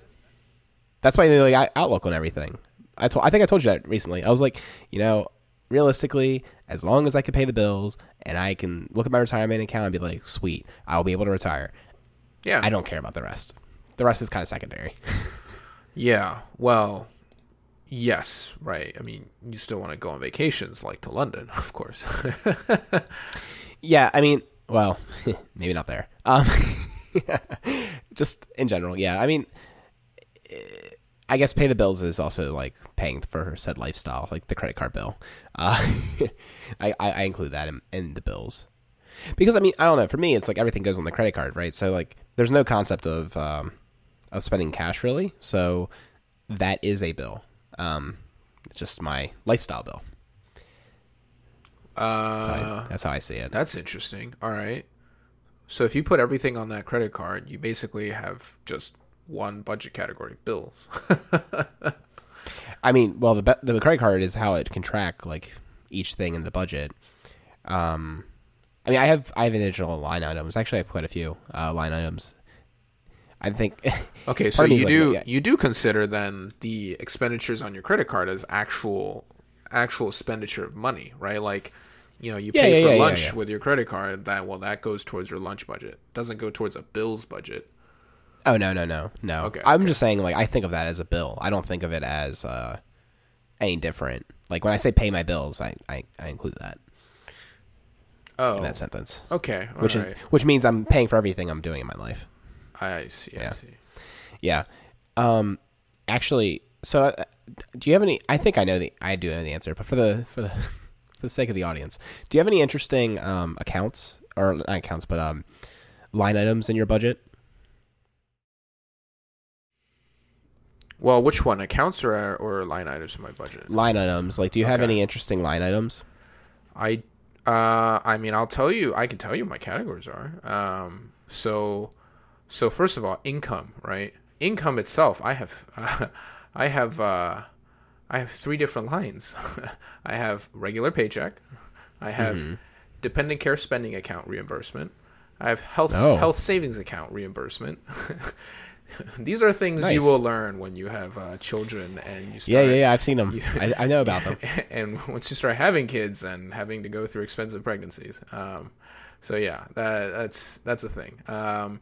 that's why they like outlook on everything. I told I think I told you that recently. I was like, you know, realistically, as long as I can pay the bills and I can look at my retirement account and be like, sweet, I'll be able to retire. Yeah, I don't care about the rest. The rest is kind of secondary. yeah. Well, yes, right. I mean, you still want to go on vacations like to London, of course. yeah, I mean, well, maybe not there. Um, just in general, yeah. I mean, I guess pay the bills is also like paying for said lifestyle, like the credit card bill. Uh, I, I include that in, in the bills because I mean I don't know. For me, it's like everything goes on the credit card, right? So like, there's no concept of um, of spending cash really. So that is a bill. Um, it's just my lifestyle bill. Uh, that's how, I, that's how I see it. That's interesting. All right. So if you put everything on that credit card, you basically have just one budget category: bills. I mean, well, the the credit card is how it can track like each thing in the budget. Um, I mean, I have I have individual line items. Actually, I have quite a few uh, line items I think. Okay, so you do like, yeah. you do consider then the expenditures on your credit card as actual actual expenditure of money, right? Like, you know, you yeah, pay yeah, for lunch with your credit card. That well, that goes towards your lunch budget. Doesn't go towards a bills budget. Oh no no no no. Okay, I'm okay. just saying like I think of that as a bill. I don't think of it as uh, any different. Like when I say pay my bills, I I, I include that Oh, in that sentence, okay. which alright. is which means I'm paying for everything I'm doing in my life. I see. I see. Yeah. Um. Actually, so uh, do you have any? I think I know the. I do know the answer, but for the for the for the sake of the audience, do you have any interesting um accounts or not accounts, but um line items in your budget? Well, which one? Accounts or or line items in my budget? Line items. Like, do you have any interesting line items? I uh I mean I'll tell you I can tell you what my categories are. Um so so first of all income, right? Income itself I have uh, I have uh I have three different lines. I have regular paycheck. I have Mm-hmm. dependent care spending account reimbursement. I have health Oh. health savings account reimbursement. These are things you will learn when you have uh, children and you start Yeah, yeah, yeah. I've seen them. I, I know about them. and once you start having kids and having to go through expensive pregnancies um, so yeah that, that's that's a thing um,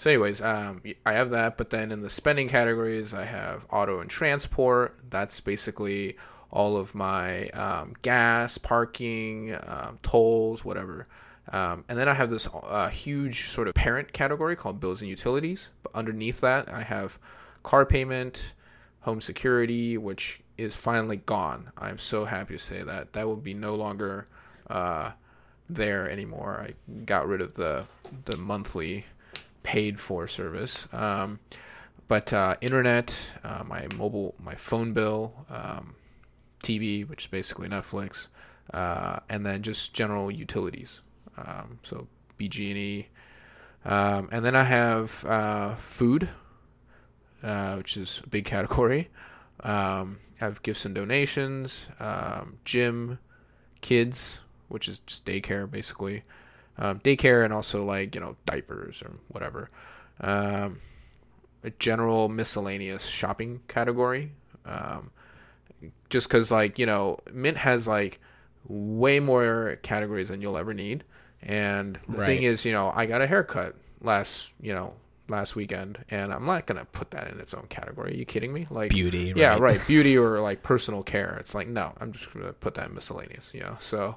so anyways um, i have that but then in the spending categories i have auto and transport that's basically all of my um, gas parking um, tolls whatever um, and then I have this uh, huge sort of parent category called bills and utilities. But underneath that, I have car payment, home security, which is finally gone. I'm so happy to say that that will be no longer uh, there anymore. I got rid of the the monthly paid for service. Um, but uh, internet, uh, my mobile, my phone bill, um, TV, which is basically Netflix, uh, and then just general utilities. Um, so BG&E, um, and then I have uh, food, uh, which is a big category. Um, I have gifts and donations, um, gym, kids, which is just daycare basically, um, daycare and also like you know diapers or whatever. Um, a general miscellaneous shopping category. Um, just because like you know mint has like way more categories than you'll ever need and the Right. thing is you know i got a haircut last you know last weekend and i'm not gonna put that in its own category are you kidding me like Beauty. yeah right. right beauty or like personal care it's like no i'm just gonna put that in miscellaneous you know so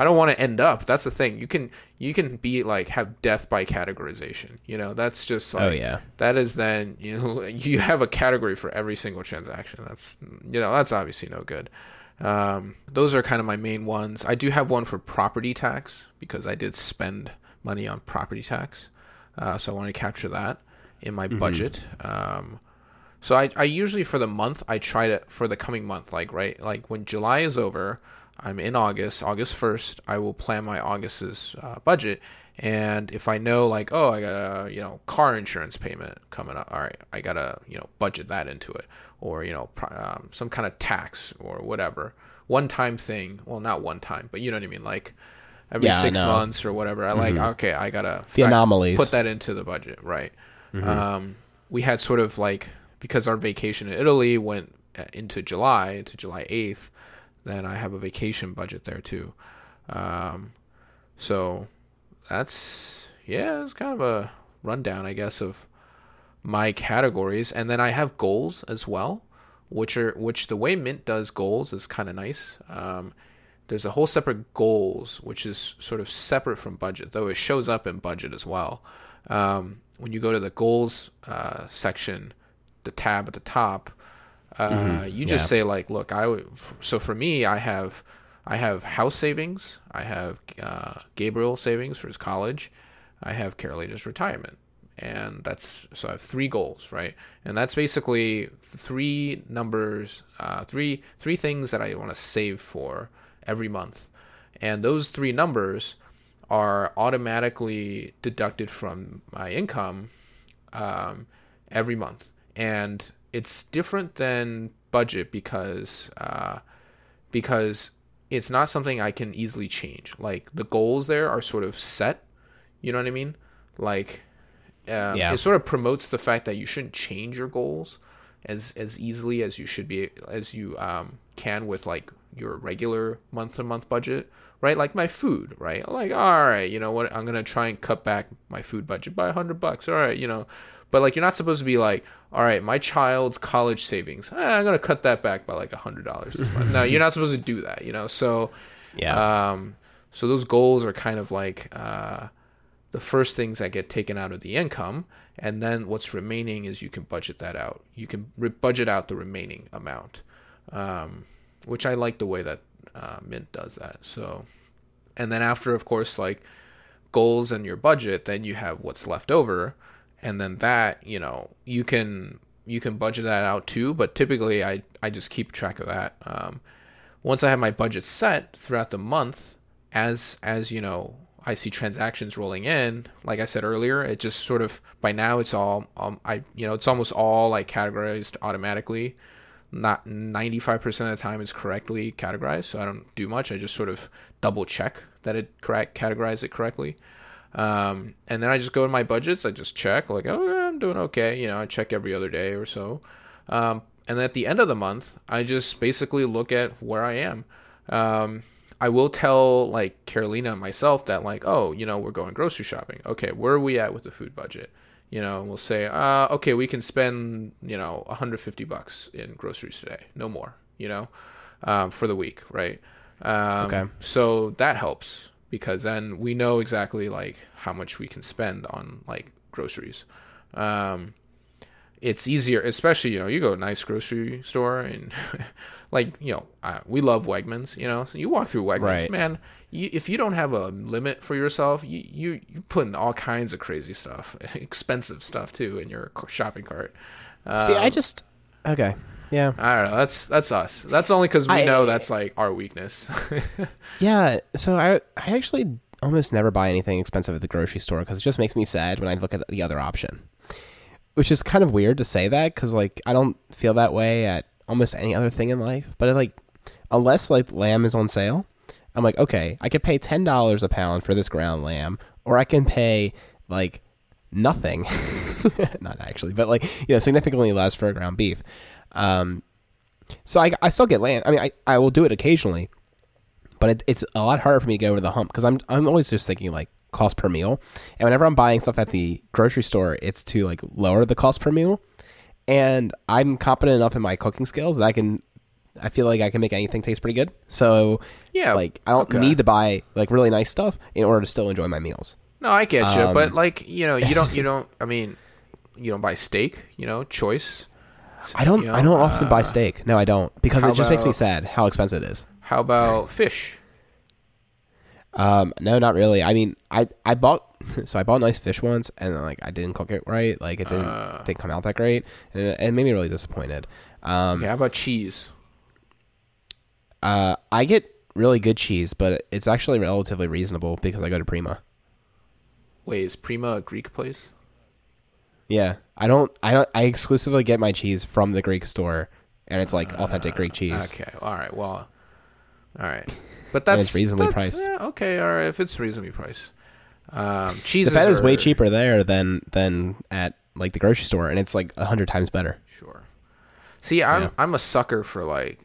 i don't want to end up that's the thing you can you can be like have death by categorization you know that's just like Oh yeah. that is then you know you have a category for every single transaction that's you know that's obviously no good. Um, those are kind of my main ones. I do have one for property tax because i did spend money on property tax uh, so i want to capture that in my budget. Um, so I, I usually for the month I try to for the coming month like right like when July is over I'm in August August 1st I will plan my August's uh, budget. And if I know like oh I got a you know car insurance payment coming up all right I gotta you know budget that into it. Or you know um, some kind of tax or whatever. One time thing. Well not one time but you know what I mean like every Yeah, six months or whatever I like okay I gotta The anomalies. put that into the budget right? Um, we had sort of like because our vacation in Italy went uh, into July, into July 8th, then I have a vacation budget there too. Um, so that's, yeah, it's kind of a rundown, I guess, of my categories. And then I have goals as well, which are, which the way Mint does goals is kind of nice. Um, there's a whole separate goals, which is sort of separate from budget, though it shows up in budget as well. Um, when you go to the goals uh, section, the tab at the top, uh, you just yeah. say like, look, I so for me, I have I have house savings, I have uh, Gabriel savings for his college, I have Carolina's retirement, and that's so I have three goals, right? And that's basically three numbers, uh, three three things that I want to save for every month, and those three numbers are automatically deducted from my income um, every month, and it's different than budget because uh, because it's not something I can easily change. Like the goals there are sort of set. You know what I mean? Like um, Yeah. it sort of promotes the fact that you shouldn't change your goals as as easily as you should be as you um, can with like your regular month to month budget, right? Like my food, right? Like all right, you know what? I'm gonna try and cut back my food budget by a hundred bucks. All right, you know, but like you're not supposed to be like, all right, my child's college savings, eh, I'm gonna cut that back by like a hundred dollars this month. no, you're not supposed to do that, you know. So Yeah. um, so those goals are kind of like uh, the first things that get taken out of the income, and then what's remaining is you can budget that out. You can re- budget out the remaining amount, um, which I like the way that uh, Mint does that. So, and then after, of course, like goals and your budget, then you have what's left over, and then that you know you can you can budget that out too. But typically, I I just keep track of that. Um, once I have my budget set throughout the month, as as you know, I see transactions rolling in. Like I said earlier, it just sort of by now it's all um, I you know it's almost all like categorized automatically. Not ninety five percent of the time it's correctly categorized, so I don't do much. I just sort of double check that it correct categorized it correctly. Um, and then I just go in my budgets. I just check like, oh, yeah, I'm doing okay. You know, I check every other day or so. Um, and at the end of the month, I just basically look at where I am. Um, I will tell like Carolina and myself that like, oh, you know, we're going grocery shopping. Okay, where are we at with the food budget? You know, and we'll say, uh, okay, we can spend, you know, 150 bucks in groceries today, no more. You know, um, for the week, right? Um, Okay. So that helps because then we know exactly like how much we can spend on like groceries. Um, it's easier, especially you know you go to a nice grocery store and like you know uh, we love Wegmans. You know, so you walk through Wegmans, Right. man. You, if you don't have a limit for yourself, you you you put in all kinds of crazy stuff, expensive stuff too, in your shopping cart. See, I Um, just okay. Yeah. I don't know. That's that's us. That's only because we I- know that's like our weakness. Yeah, so I I actually almost never buy anything expensive at the grocery store because it just makes me sad when I look at the other option. Which is kind of weird to say that because like I don't feel that way at almost any other thing in life. But like, unless like lamb is on sale, I'm like, okay, I could pay ten dollars a pound for this ground lamb, or I can pay like nothing, not actually, but like you know significantly less for a ground beef. Um, so I I still get lamb. I mean, I I will do it occasionally but it, it's a lot harder for me to get over the hump because I'm I'm always just thinking like cost per meal, and whenever I'm buying stuff at the grocery store, it's to like lower the cost per meal, and I'm competent enough in my cooking skills that I can. I feel like I can make anything taste pretty good. So yeah, like I don't okay. need to buy like really nice stuff in order to still enjoy my meals. No, I get you, but Um, like you know, you don't, you don't. I mean, you don't buy steak. You know, choice. I don't You I don't often buy steak. No, I don't because it just makes me sad how expensive it is. How about fish? Um, no, not really. I mean, I I bought so I bought nice fish once, and like I didn't cook it right. Like it didn't Uh. didn't come out that great, and it, it made me really disappointed. Um, Okay, how about cheese? uh, I get really good cheese, but it's actually relatively reasonable because I go to Prima. Wait, is Prima a Greek place? Yeah, I don't I don't I exclusively get my cheese from the Greek store, and it's like authentic Greek cheese. Okay, all right. Well, all right, but that's it's reasonably that's- priced. yeah, okay, all right. If it's reasonably priced, um, cheeses The fat is way cheaper there than than at like the grocery store, and it's like a hundred times better. Sure. See, I'm Yeah. I'm a sucker for like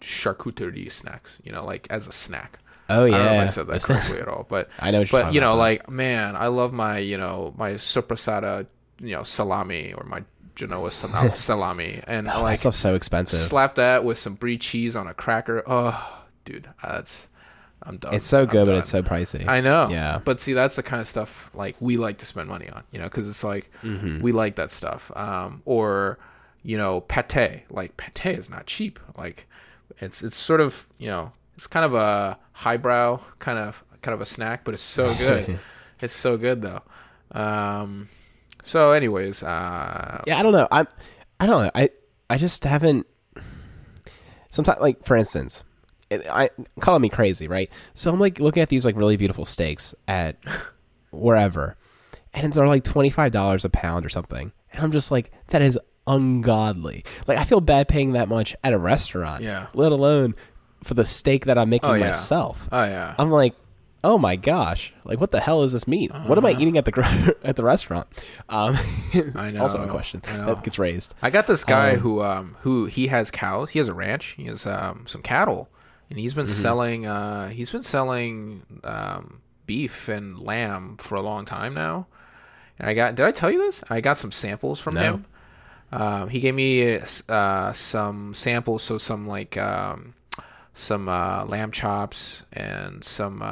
charcuterie snacks. You know, like as a snack. Oh yeah, I don't know if I said that correctly at all, but I know what you're but you know, like man, I love my you know my sopressata, you know, salami or my Genoa salami, and Oh, like that stuff's so expensive. slap that with some brie cheese on a cracker. Oh, dude, that's I'm done. It's so I'm good, but it's so pricey. I know. Yeah. But see, that's the kind of stuff like we like to spend money on, you know, because it's like Mm-hmm. we like that stuff. Um, or you know, pate. Like pate is not cheap. Like it's it's sort of you know it's kind of a highbrow kind of kind of a snack, but it's so good. it's so good though. Um, so, anyways, uh, Yeah, I don't know. I'm I don't know. I I just haven't sometimes like for instance, it, I calling me crazy, right? So I'm like looking at these like really beautiful steaks at wherever and they're like $25 a pound or something. And I'm just like that is ungodly. Like I feel bad paying that much at a restaurant, Yeah. let alone for the steak that I'm making Oh, yeah. myself. oh yeah, I'm like oh my gosh, like what the hell is this meat? What am I eating at the gr- at the restaurant? Um, it's also a question that gets raised. I got this guy Um, who um who he has cows. He has a ranch. He has um some cattle, and he's been Mm-hmm. selling uh he's been selling um beef and lamb for a long time now. And I got did I tell you this? I got some samples from No. him. Um, he gave me uh some samples, so some like um some uh, lamb chops and some uh,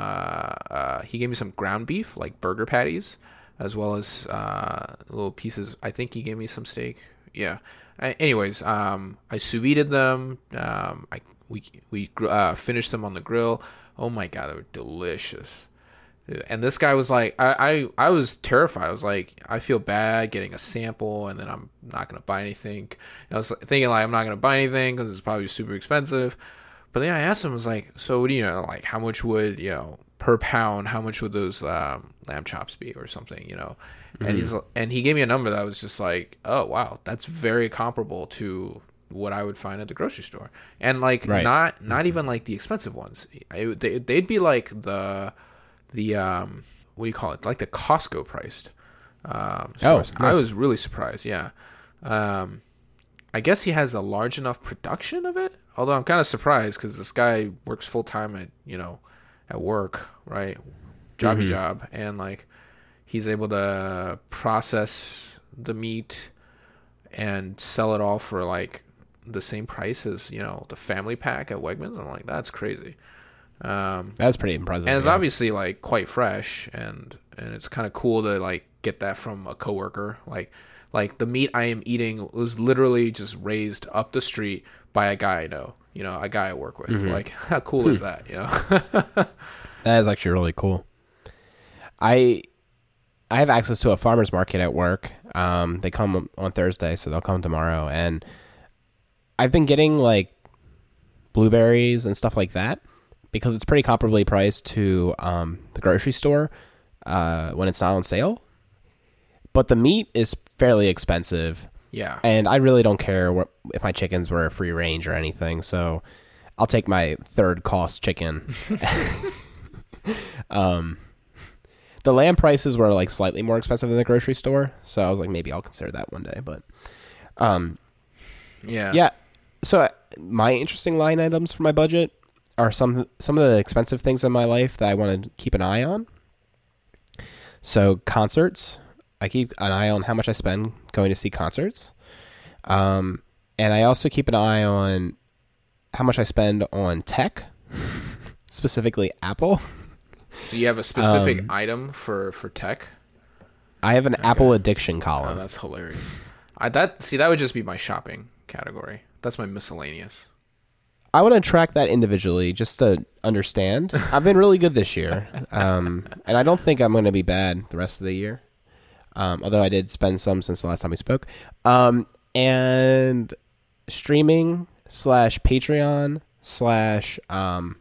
uh, he gave me some ground beef like burger patties as well as uh, little pieces. I think he gave me some steak. Yeah. A- anyways um, i sous vide them. Um, I, we, we finished them on the grill. Oh my god they were delicious. And this guy was like I, I i was terrified. I was like i feel bad getting a sample and then i'm not gonna buy anything. And i was thinking like i'm not gonna buy anything because it's probably super expensive but then I asked him, I was like, so what do you know, like how much would, you know, per pound, how much would those um, lamb chops be or something, you know? And he's and he gave me a number that was just like, oh wow, that's very comparable to what I would find at the grocery store, and like Right. not not even like the expensive ones. I, they, they'd be like the the um what do you call it, like the Costco priced. Um, Oh, stores. I was really surprised. Yeah. Um, I guess he has a large enough production of it. Although I'm kind of surprised because this guy works full time at you know at work, right? Jobby job, and like he's able to process the meat and sell it all for like the same price as you know the family pack at Wegmans. I'm like that's crazy. Um, That's pretty impressive. and it's yeah. obviously like quite fresh and and it's kind of cool to like get that from a coworker like like the meat i am eating was literally just raised up the street by a guy i know you know a guy i work with Mm-hmm. like how cool is that you know That is actually really cool. I I have access to a farmers market at work. Um, they come on Thursday, so they'll come tomorrow, and I've been getting like blueberries and stuff like that because it's pretty comparably priced to um, the grocery store uh, when it's not on sale. But the meat is fairly expensive, yeah and I really don't care what, if my chickens were free range or anything. So I'll take my third cost chicken. um, the lamb prices were like slightly more expensive than the grocery store, so I was like, maybe I'll consider that one day. But um, yeah yeah. So uh, my interesting line items for my budget are some some of the expensive things in my life that I want to keep an eye on. So concerts, I keep an eye on how much I spend going to see concerts, um, and I also keep an eye on how much I spend on tech, specifically Apple. so you have a specific Um, item for for tech I have an Apple addiction oh column. that's hilarious i that see that would just be my shopping category that's my miscellaneous I want to track that individually just to understand. I've been really good this year, um, and I don't think I'm going to be bad the rest of the year. Um, although I did spend some since the last time we spoke. Um, and streaming slash Patreon slash um,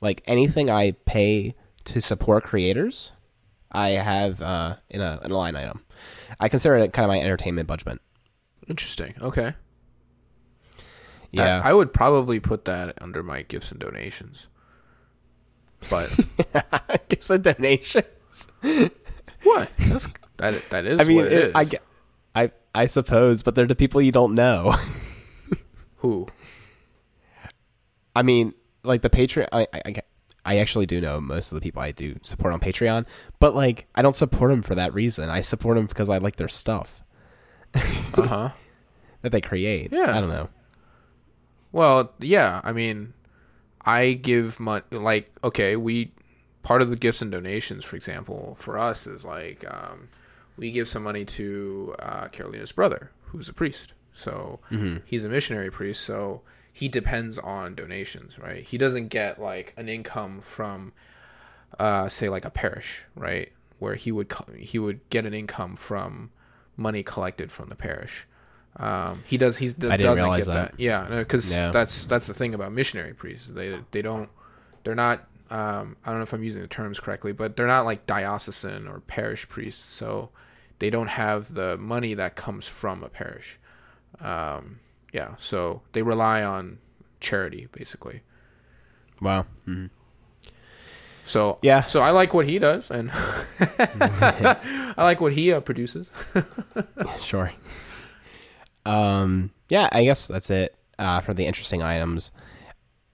like anything I pay to support creators, I have uh, in a in a line item. I consider it kind of my entertainment budget. interesting okay Yeah, I would probably put that under my gifts and donations. But gifts and donations. what? That's, that that is I mean, what it it- is. I, I, I suppose, but they're the people you don't know. Who? I mean, like the Patreon. I, I, I- I actually do know most of the people I do support on Patreon, but like I don't support them for that reason. I support them because I like their stuff Uh huh. that they create. Yeah. I don't know. Well, yeah. I mean, I give money. Like, okay, we part of the gifts and donations, for example, for us is like um, we give some money to uh, Carolina's brother, who's a priest. So he's a missionary priest. So he depends on donations, right? He doesn't get like an income from, uh, say, like a parish, right? Where he would co- he would get an income from money collected from the parish. Um, he does. He's didn't doesn't get that. that. Yeah, because Yeah. that's that's the thing about missionary priests. They they don't they're not. Um, I don't know if I'm using the terms correctly, but they're not like diocesan or parish priests. So they don't have the money that comes from a parish. Um, yeah, so they rely on charity basically. Wow. Mhm. So Yeah. so I like what he does, and I like what he uh, produces. Sure. Um. Yeah. I guess that's it uh, for the interesting items.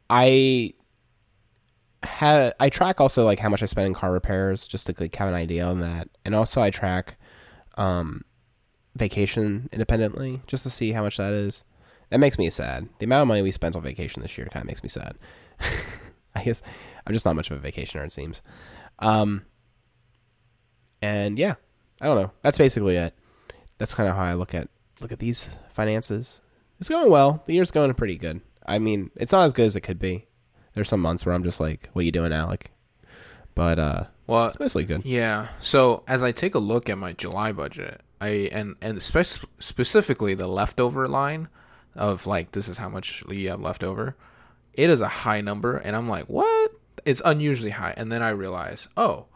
I had I track also like how much I spend in car repairs just to like have an idea on that, and also I track um vacation independently just to see how much that is. That makes me sad. The amount of money we spent on vacation this year kind of makes me sad. I guess I'm just not much of a vacationer. It seems. Um. And yeah, I don't know. That's basically it. That's kind of how I look at look at these finances. It's going well. The year's going pretty good. I mean, it's not as good as it could be. There's some months where I'm just like, "What are you doing, Alec?" But uh, Well, it's mostly good. Yeah. So as I take a look at my July budget, I and and spec- specifically the leftover line of like this is how much you have left over. It is a high number, and I'm like, what? It's unusually high. And then I realize, oh,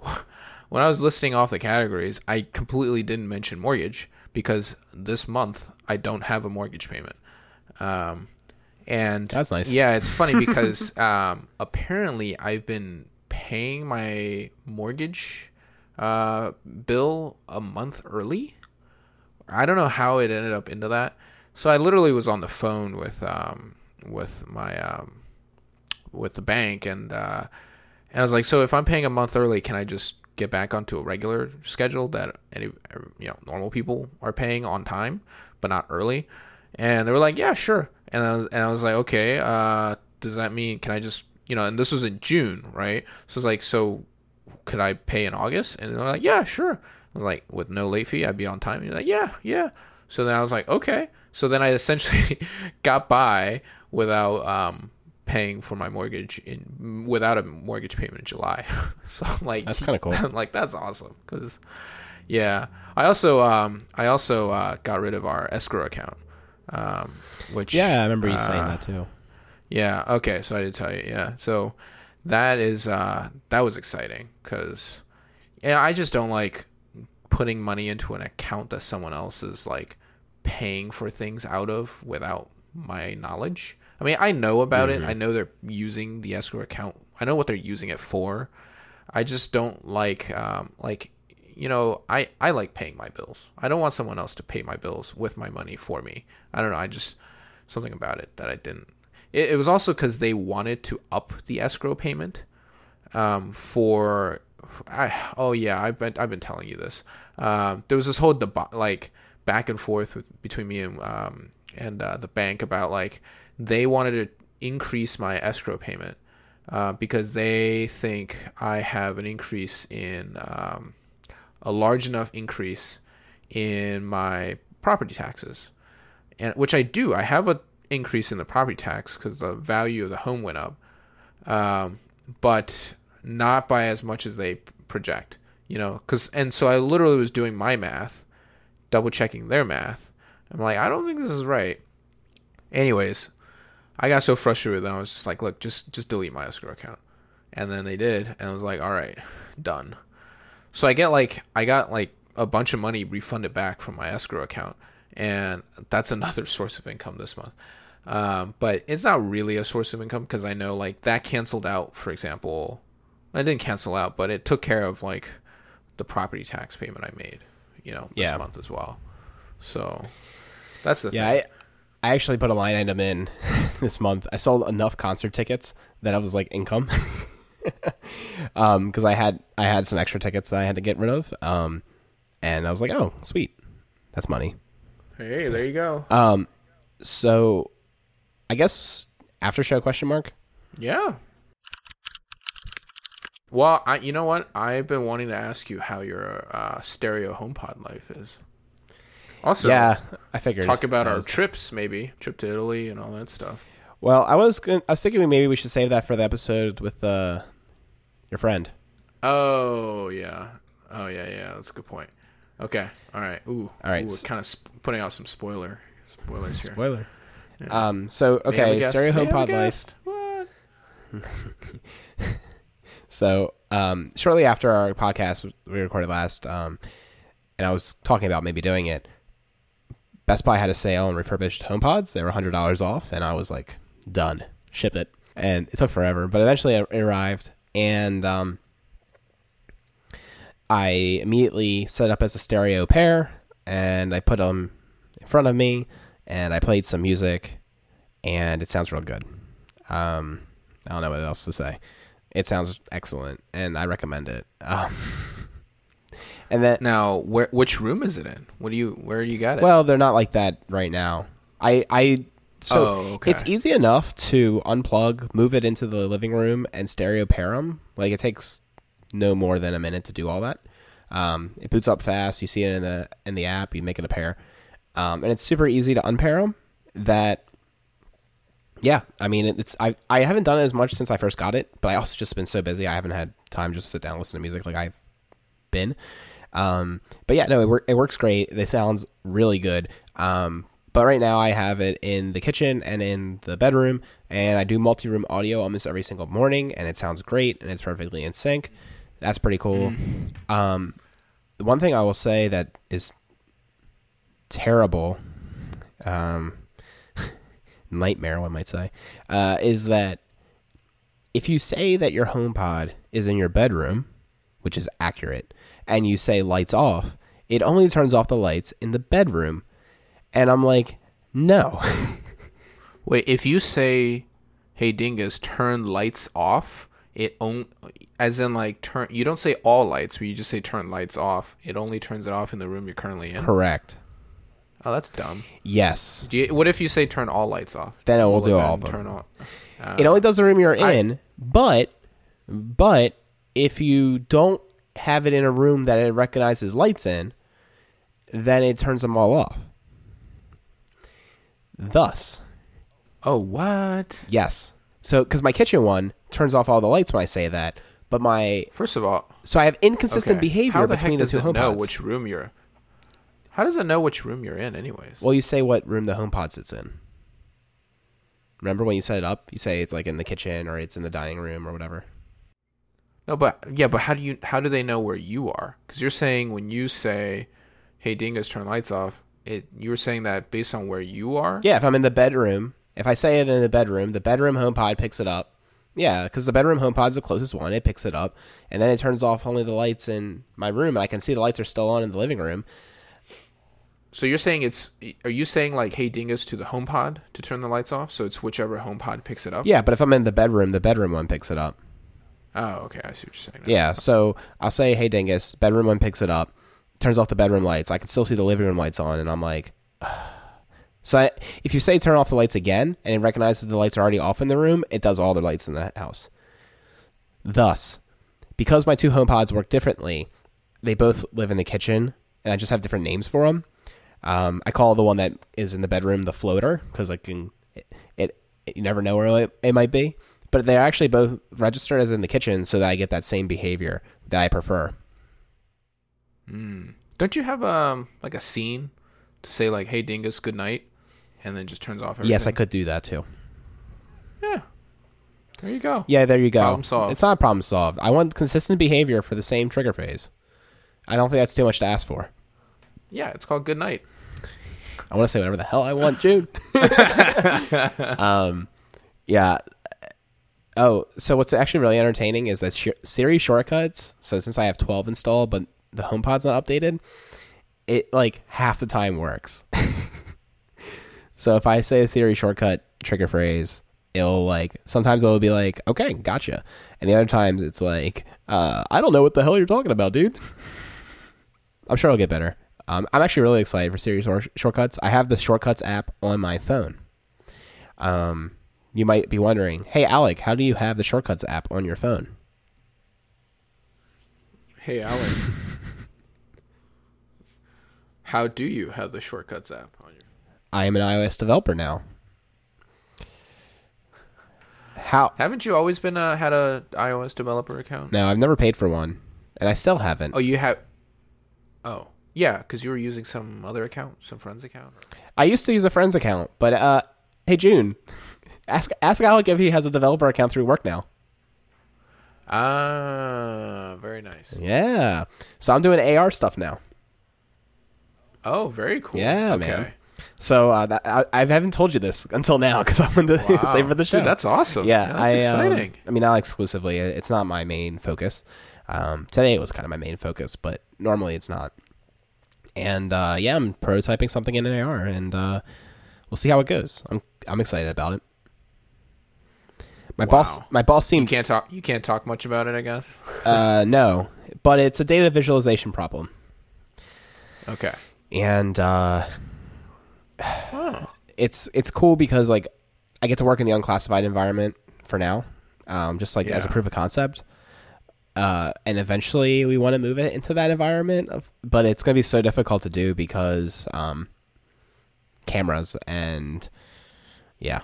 when I was listing off the categories, I completely didn't mention mortgage because this month I don't have a mortgage payment. Um, and That's nice. Yeah, it's funny because um, apparently I've been paying my mortgage uh, bill a month early. I don't know how it ended up into that. So I literally was on the phone with um, with my um, with the bank and uh, and I was like, so if I'm paying a month early, can I just get back onto a regular schedule that any you know normal people are paying on time, but not early? And they were like, yeah, sure. And I was, and I was like, okay, uh, does that mean can I just you know? And this was in June, right? So it's like, so could I pay in August? And they're like, yeah, sure. I was like, with no late fee, I'd be on time. And you're like, yeah, yeah. So then I was like, okay. So then I essentially got by without um, paying for my mortgage in without a mortgage payment in July. so I'm like, That's kinda cool. I'm like that's awesome because yeah. I also um I also uh, got rid of our escrow account, um, which Yeah, I remember you saying uh, that too. Yeah. Okay. So I did tell you. Yeah. So that is uh that was exciting because yeah I just don't like putting money into an account that someone else is like paying for things out of without my knowledge. I mean, I know about it. I know they're using the escrow account. I know what they're using it for. I just don't like um like you know, I I like paying my bills. I don't want someone else to pay my bills with my money for me. I don't know. I just something about it that I didn't. It, it was also because they wanted to up the escrow payment um, for. I, oh yeah, I've been I've been telling you this. Um, there was this whole deba- like back and forth with, between me and um, and uh, the bank about like they wanted to increase my escrow payment uh, because they think I have an increase in um, a large enough increase in my property taxes, and which I do. I have a increase in the property tax because the value of the home went up, um, but not by as much as they project. You know, because and so I literally was doing my math, double checking their math. I'm like, I don't think this is right. Anyways, I got so frustrated that I was just like, look, just just delete my escrow account. And then they did, and I was like, all right, done. So I get like I got like a bunch of money refunded back from my escrow account, and that's another source of income this month. Um, but it's not really a source of income because I know like that canceled out. For example, I didn't cancel out, but it took care of like the property tax payment I made, you know, this Yeah. month as well. So that's the Yeah, thing. I, I actually put a line item in this month. I sold enough concert tickets that I was like income. um, because I had I had some extra tickets that I had to get rid of. Um, and I was like, oh, sweet, that's money. Hey, there you go. Um, so I guess after show question mark. Yeah. Well, I you know what? I've been wanting to ask you how your uh, stereo HomePod life is. Also, yeah, I figured. talk about our trips, maybe trip to Italy and all that stuff. Well, I was gonna, I was thinking maybe we should save that for the episode with uh your friend. Oh yeah, oh yeah, yeah. That's a good point. Okay, all right. Ooh, All right, Ooh, kind of sp- putting out some spoiler spoilers here. Spoiler. Um. So May I have a okay, stereo May I have a HomePod life. So, um, shortly after our podcast we recorded last, um, and I was talking about maybe doing it, Best Buy had a sale on refurbished HomePods. They were hundred dollars off, and I was like, done, ship it. And it took forever, but eventually it arrived. and um, I immediately set up as a stereo pair, and I put them in front of me, and I played some music, and it sounds real good. Um, I don't know what else to say. It sounds excellent, and I recommend it. Um, and then, Now, where which room is it in? What do you where do you got it? well, they're not like that right now. I, I, so Oh, okay. it's easy enough to unplug, move it into the living room, and stereo pair them. Like it takes no more than a minute to do all that. Um, it boots up fast. You see it in the in the app. You make it a pair, um, and it's super easy to unpair them. That, yeah, I mean, it's I I haven't done it as much since I first got it, but I also just been so busy. I haven't had time just to sit down and listen to music like I've been. Um, but yeah, no, it, it works great. It sounds really good. Um, but right now I have it in the kitchen and in the bedroom, and I do multi-room audio almost every single morning, and it sounds great and it's perfectly in sync. That's pretty cool. Um, the one thing I will say that is terrible, um, nightmare, one might say, uh, is that if you say that your HomePod is in your bedroom, which is accurate, and you say lights off, it only turns off the lights in the bedroom. And I'm like, no. Wait, if you say, "Hey Dingus, turn lights off," it on as in like turn. You don't say all lights, but you just say turn lights off. It only turns it off in the room you're currently in. Correct. Oh, that's dumb. Yes. Do you, what if you say turn all lights off? Then it will do all of them. Turn off. Uh, It only does the room you're I- in, but but if you don't have it in a room that it recognizes lights in, then it turns them all off. Thus, oh, what? yes. So cuz my kitchen one turns off all the lights when I say that, but my First of all, so I have inconsistent okay, behavior the between the two HomePods. know which room you're? How does it know which room you're in, anyways? Well, you say what room the HomePod sits in. Remember when you set it up? You say it's like in the kitchen or it's in the dining room or whatever. No, but yeah, but how do you how do they know where you are? Because you're saying when you say, "Hey, Dingus, turn lights off," it you were saying that based on where you are. Yeah, if I'm in the bedroom, if I say it in the bedroom, the bedroom HomePod picks it up. Yeah, because the bedroom HomePod's the closest one. It picks it up, and then it turns off only the lights in my room, and I can see the lights are still on in the living room. So you're saying it's are you saying like, "Hey, Dingus," to the HomePod to turn the lights off? So it's whichever HomePod picks it up. Yeah, but if I'm in the bedroom, the bedroom one picks it up. Oh, okay. I see what you're saying. now. Yeah, so I'll say, "Hey, Dingus," bedroom one picks it up, turns off the bedroom lights. I can still see the living room lights on, and I'm like, so I, if you say turn off the lights again, and it recognizes the lights are already off in the room, it does all the lights in the house. Thus, because my two HomePods work differently, they both live in the kitchen, and I just have different names for them. Um, I call the one that is in the bedroom the floater because I can it, it, you never know where it, it might be. But they're actually both registered as in the kitchen, so that I get that same behavior that I prefer. Mm. Don't you have um like a scene to say like, "Hey, Dingus, good night," and then just turns off everything? Yes, I could do that too. Yeah. There you go. Yeah, there you go. Problem solved. It's not a problem solved. I want consistent behavior for the same trigger phase. I don't think that's too much to ask for. Yeah, it's called good night. I want to say whatever the hell I want, June. um, yeah. Oh, so what's actually really entertaining is that sh- Siri shortcuts. So since I have 12 installed, but the HomePod's not updated, it like half the time works. so if I say a Siri shortcut trigger phrase, it'll like sometimes it'll be like, "Okay, gotcha," and the other times it's like, uh, "I don't know what the hell you're talking about, dude." I'm sure it'll get better. Um, I'm actually really excited for Siri shortcuts. I have the shortcuts app on my phone. Um, you might be wondering, hey Alec, how do you have the shortcuts app on your phone? Hey, Alan. How do you have the shortcuts app on your? I am an iOS developer now. How? Haven't you always been a had a iOS developer account? No, I've never paid for one, and I still haven't. Oh, you have. Oh, yeah, because you were using some other account, some friend's account. I used to use a friend's account, but uh, hey June, ask ask Alec if he has a developer account through work now. Ah, very nice. Yeah, so I'm doing AR stuff now. Oh, very cool. Yeah, okay. man. So uh, that, I, I haven't told you this until now because I'm going to Wow. save for the show. Dude, that's awesome. yeah, that's I, um, exciting. I mean, not exclusively. It's not my main focus. Um, today it was kind of my main focus, but normally it's not. And uh, yeah, I'm prototyping something in an AR, and uh, we'll see how it goes. I'm I'm excited about it. My boss, my boss you seemed can't talk. You can't talk much about it, I guess. uh, no, but it's a data visualization problem, Okay. and uh, Oh. it's it's cool because like I get to work in the unclassified environment for now, um, just like as a proof of concept. Uh, and eventually we want to move it into that environment, of, but it's gonna be so difficult to do because um, cameras and yeah,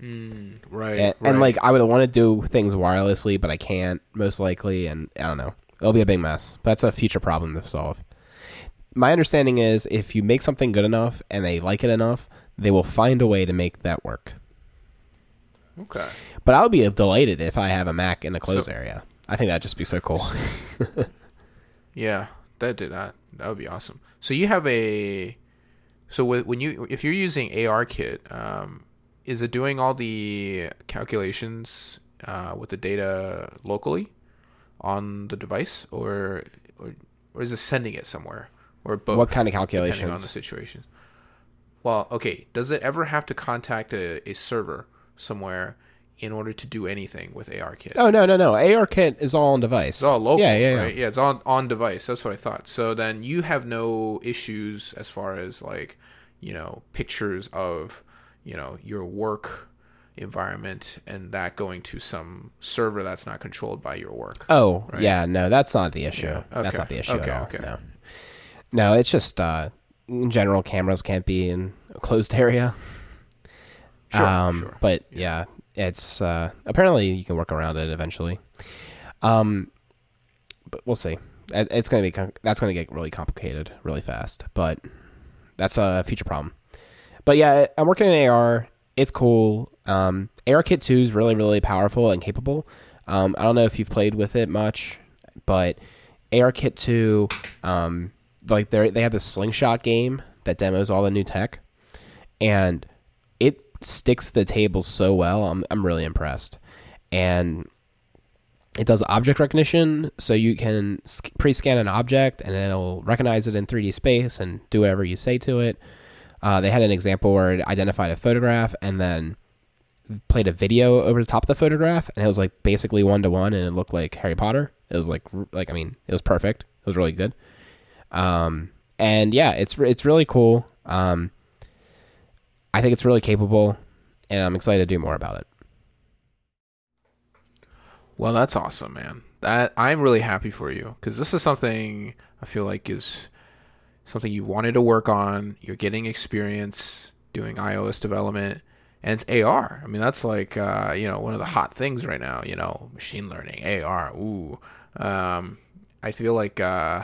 Mm, right, and, right. and like I would want to do things wirelessly, but I can't most likely, and I don't know. It'll be a big mess. But that's a future problem to solve. My understanding is if you make something good enough and they like it enough, they will find a way to make that work. okay. But I would be delighted if I have a Mac in a closed So- area. I think that'd just be so cool. Yeah, that did that. That would be awesome. So you have a. So wh- when you if you're using ARKit, um, is it doing all the calculations uh, with the data locally on the device, or or, or is it sending it somewhere, or both? What kind of calculations? depending on the situation. Well, okay. Does it ever have to contact a, a server somewhere in order to do anything with ARKit? Oh no no no! ARKit is all on device. It's all local, Yeah yeah yeah. right? Yeah, it's on on device. That's what I thought. So then you have no issues as far as like, you know, pictures of, you know, your work environment and that going to some server that's not controlled by your work. Oh Right. yeah, no, that's not the issue. Yeah, That's not the issue okay, at all. okay. No, no, it's just uh, in general, cameras can't be in a closed area. Sure, um, sure. But yeah, it's uh, apparently you can work around it eventually. Um, but we'll see. It's gonna be com- that's gonna get really complicated really fast, but that's a future problem. But yeah, I'm working in AR. It's cool. Um, ARKit 2 is really, really powerful and capable. Um, I don't know if you've played with it much, but ARKit 2, um, like they they have this slingshot game that demos all the new tech, and sticks the table so well. I'm I'm really impressed, and it does object recognition, so you can pre-scan an object and it'll recognize it in 3D space and do whatever you say to it. Uh, they had an example where it identified a photograph and then played a video over the top of the photograph, and it was like basically one to one, and it looked like Harry Potter. It was like like I mean, it was perfect. It was really good. Um, and yeah, it's it's really cool. Um, I think it's really capable, and I'm excited to do more about it. Well, that's awesome, man. That I'm really happy for you because this is something I feel like is something you wanted to work on. You're getting experience doing iOS development, and it's AR. I mean, that's like uh, you know one of the hot things right now. You know, machine learning, AR. Ooh, um, I feel like uh,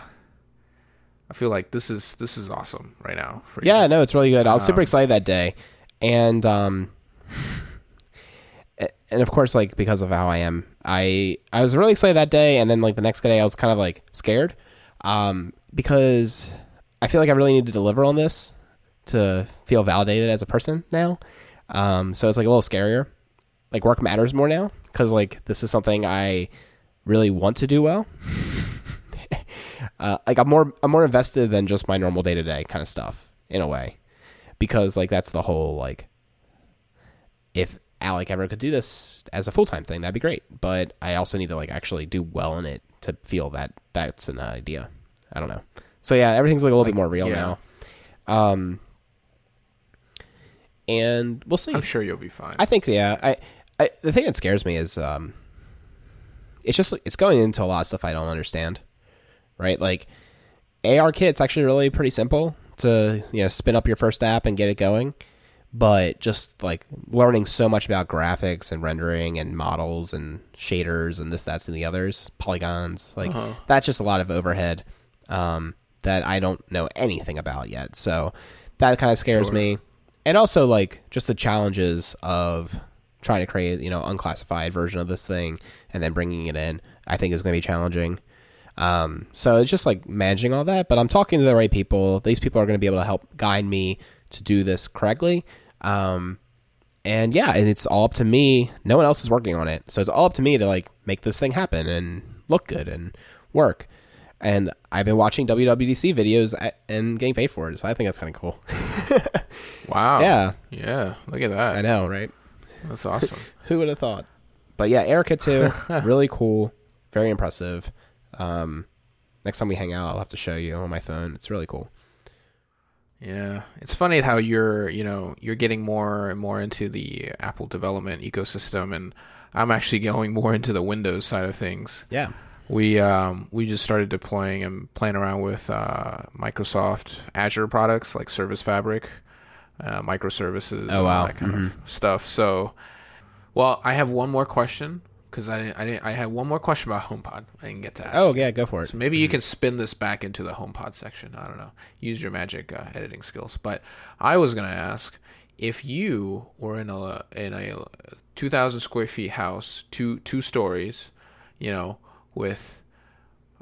I feel like this is this is awesome right now. For you. Yeah, no, it's really good. I was super Um, excited that day, and um, and of course, like because of how I am, I I was really excited that day, and then like the next day, I was kind of like scared, um, because I feel like I really need to deliver on this to feel validated as a person now. Um, so it's like a little scarier. Like work matters more now because like this is something I really want to do well. Uh, like I'm more I'm more invested than just my normal day to day kind of stuff in a way, because like that's the whole like if Alec ever could do this as a full time thing, that'd be great. But I also need to like actually do well in it to feel that that's an idea. I don't know. So yeah, everything's like a little Like, bit more real yeah. now. Um, and we'll see. I'm sure you'll be fine. I think yeah. I, I the thing that scares me is um, it's just it's going into a lot of stuff I don't understand. Right, like ARKit's actually really pretty simple to you know spin up your first app and get it going, but just like learning so much about graphics and rendering and models and shaders and this that's and the others polygons like Uh-huh. that's just a lot of overhead um, that I don't know anything about yet. So that kind of scares Sure. me, and also like just the challenges of trying to create you know unclassified version of this thing and then bringing it in. I think is going to be challenging. Um, so it's just like managing all that. But I'm talking to the right people. These people are going to be able to help guide me to do this correctly. Um, and yeah, and it's all up to me. No one else is working on it, so it's all up to me to like make this thing happen and look good and work. And I've been watching WWDC videos and getting paid for it, so I think that's kind of cool. Wow. yeah, Yeah. Look at that. I know, right? That's awesome. Who would have thought? But yeah, ARKit 2, really cool, very impressive. Um, next time we hang out, I'll have to show you on my phone. It's really cool. Yeah, it's funny how you're, you know, you're getting more and more into the Apple development ecosystem, and I'm actually going more into the Windows side of things. Yeah, We um, we just started deploying and playing around with uh, Microsoft Azure products like Service Fabric, uh, microservices, Oh, wow. that kind of stuff. So, well, I have one more question because I didn't, I didn't, I had one more question about HomePod. I didn't get to ask. Oh yeah, go for it. So maybe you can spin this back into the HomePod section. I don't know. Use your magic uh, editing skills. But I was gonna ask if you were in a in a two thousand square feet house, two two stories, you know, with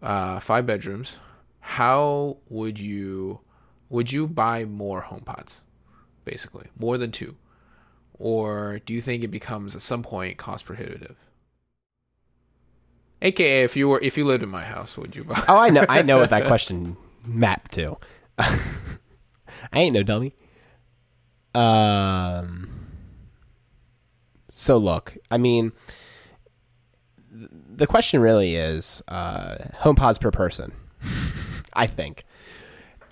uh, five bedrooms. How would you would you buy more HomePods? Basically, more than two, or do you think it becomes at some point cost prohibitive? AKA, if you were if you lived in my house, would you buy? Oh, I know. I know what that question mapped to. I ain't no dummy. Um. So look, I mean, the question really is uh, HomePods per person. I think.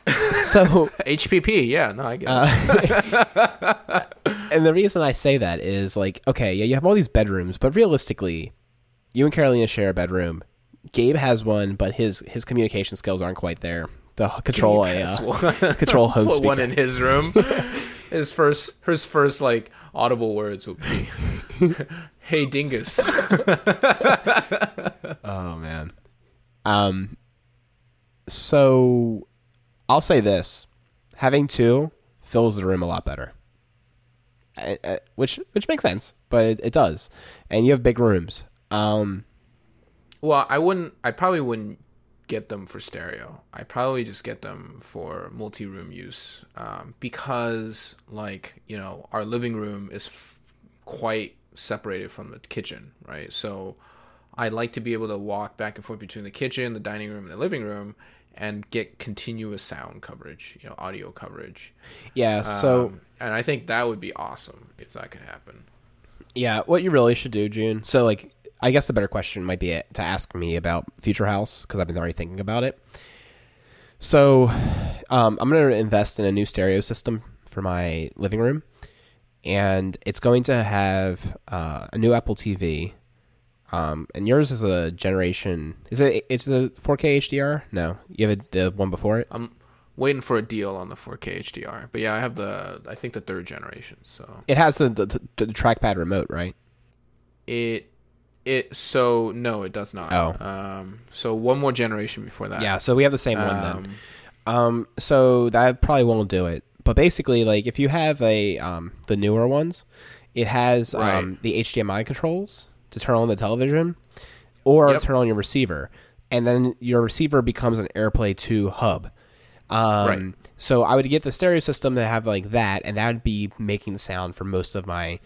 So, HPP, yeah, no, I get Uh, it. and the reason I say that is like, okay, yeah, you have all these bedrooms, but realistically, you and Carolina share a bedroom. Gabe has one, but his his communication skills aren't quite there to control a uh, control HomePod speaker. one in his room. his first his first like audible words would be, "Hey dingus." Oh man. Um. So, I'll say this: having two fills the room a lot better. Which which makes sense, but it, it does, and you have big rooms. Um. Well, I wouldn't. I probably wouldn't get them for stereo. I probably just get them for multi-room use um, because, like, you know, our living room is f- quite separated from the kitchen, right? So, I like to be able to walk back and forth between the kitchen, the dining room, and the living room, and get continuous sound coverage, you know, audio coverage. Yeah. So. Um, and I think that would be awesome if that could happen. Yeah, what you really should do, June. So, like, I guess the better question might be to ask me about Future House because I've been already thinking about it. So, um, I'm going to invest in a new stereo system for my living room, and it's going to have uh, a new Apple TV. Um, and yours is a generation. Is it? It's the 4K HDR? No, you have a, the one before it. I'm waiting for a deal on the 4K HDR, but yeah, I have the I think the third generation. So It has the the, the, the trackpad remote, right? it it so no, it does not. Oh. um, so one more generation before that. Yeah, so we have the same one then. Um, Um, so that probably won't do it. But basically, like if you have a um the newer ones, it has um the HDMI controls to turn on the television or Yep. turn on your receiver, and then your receiver becomes an AirPlay two hub. Um, Right. So I would get the stereo system to have like that, and that would be making the sound for most of my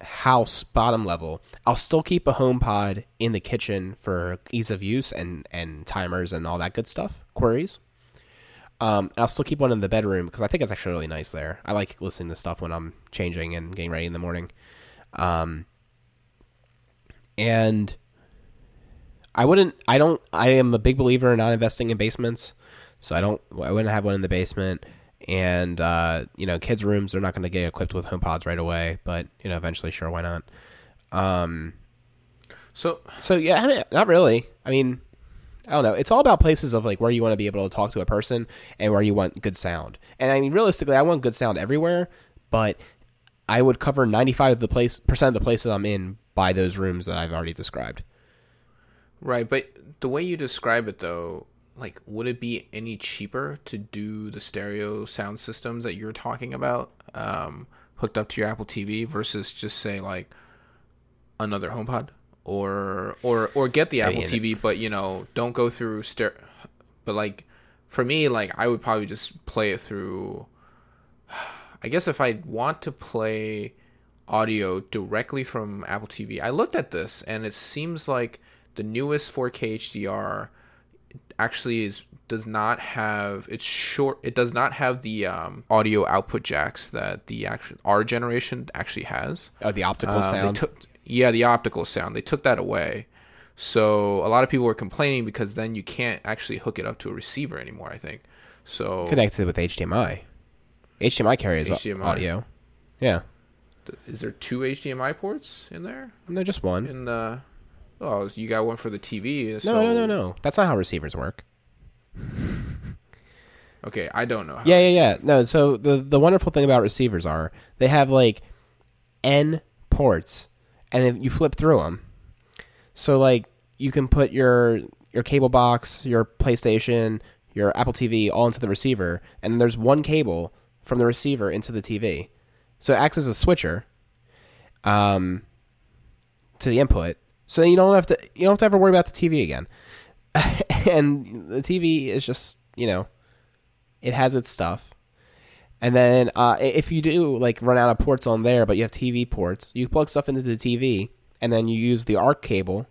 house bottom level. I'll still keep a HomePod in the kitchen for ease of use and and timers and all that good stuff, queries. Um, I'll still keep one in the bedroom because I think it's actually really nice there. I like listening to stuff when I'm changing and getting ready in the morning. Um, and I wouldn't. I don't. I am a big believer in not investing in basements, so I don't. I wouldn't have one in the basement. And uh, you know, kids' rooms they're not going to get equipped with HomePods right away, but you know, eventually, sure, why not? Um, so so yeah, I mean, not really. I mean, I don't know. It's all about places of like where you want to be able to talk to a person and where you want good sound. And I mean, realistically, I want good sound everywhere, but I would cover ninety five of the place percent of the places I'm in by those rooms that I've already described. right, but the way you describe it though, like, would it be any cheaper to do the stereo sound systems that you're talking about, um, hooked up to your Apple TV versus just say like another HomePod? Or, or, or get the Apple TV, but you know, don't go through stereo. But like, for me, like, I would probably just play it through I guess if I want to play audio directly from Apple TV, I looked at this and it seems like the newest 4K HDR actually is does not have it's short it does not have the um, audio output jacks that the actual our generation actually has Oh, the optical Um, they sound. took yeah the optical sound they took that away so a lot of people were complaining because then you can't actually hook it up to a receiver anymore i think so connected with HDMI. HDMI carries HDMI. audio. Yeah. is there two hdmi ports in there No, just one. in the oh so you got one for the tv No, so, no, no, no. That's not how receivers work. okay i don't know how Yeah, yeah, yeah. No, so the the wonderful thing about receivers are they have like n ports, and then you flip through them. So like you can put your your cable box, your PlayStation, your Apple TV all into the receiver, and there's one cable from the receiver into the TV. So it acts as a switcher, um, to the input. So you don't have to you don't have to ever worry about the TV again. and the TV is just you know it has its stuff. And then uh, if you do like run out of ports on there, but you have TV ports, you plug stuff into the TV, and then you use the ARC cable.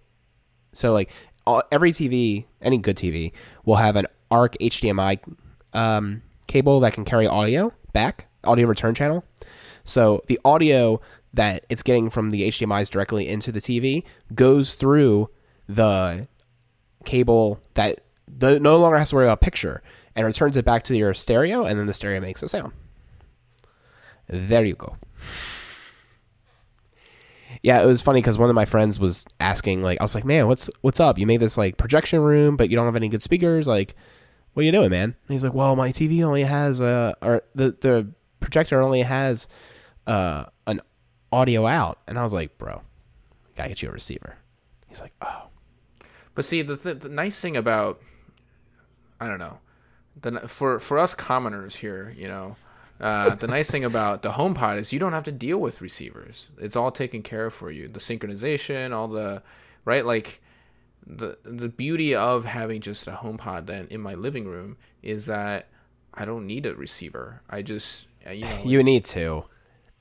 So like all, every TV, any good TV, will have an ARC HDMI um, cable that can carry audio back, audio return channel. So the audio that it's getting from the HDMI's directly into the TV goes through the cable that the, no longer has to worry about picture and returns it back to your stereo, and then the stereo makes a sound. There you go. Yeah, it was funny because one of my friends was asking, like, I was like, "Man, what's what's up? You made this like projection room, but you don't have any good speakers. Like, what are you doing, man?" And he's like, "Well, my TV only has uh, or the the projector only has uh an audio out." And I was like, "Bro, gotta get you a receiver." He's like, "Oh, But see, the th- the nice thing about I don't know, the for for us commoners here, you know, uh, the nice thing about the HomePod is you don't have to deal with receivers. It's all taken care of for you. The synchronization, all the right, like the the beauty of having just a HomePod then in my living room is that I don't need a receiver. I just uh, you know You need to.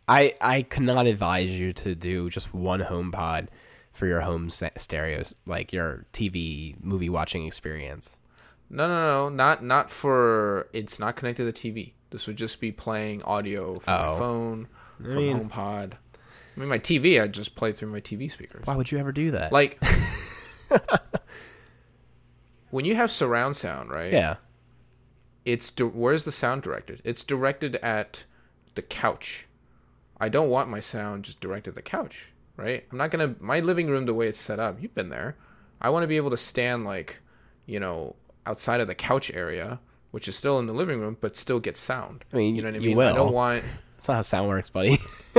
I I could not advise you to do just one HomePod for your home stereos, like your TV movie watching experience. No, no, no, not not for. It's not connected to the TV. This would just be playing audio from Oh. my phone, from mean- HomePod. I mean, my TV. I just play through my TV speakers. Why would you ever do that? Like when you have surround sound, right? yeah, It's di- where's the sound directed? It's directed at the couch. I don't want my sound just directed at the couch, right? I'm not gonna my living room the way it's set up. You've been there. I want to be able to stand like, you know, outside of the couch area, which is still in the living room, but still get sound. I mean, you know what I mean? I don't want. that's not how sound works, buddy.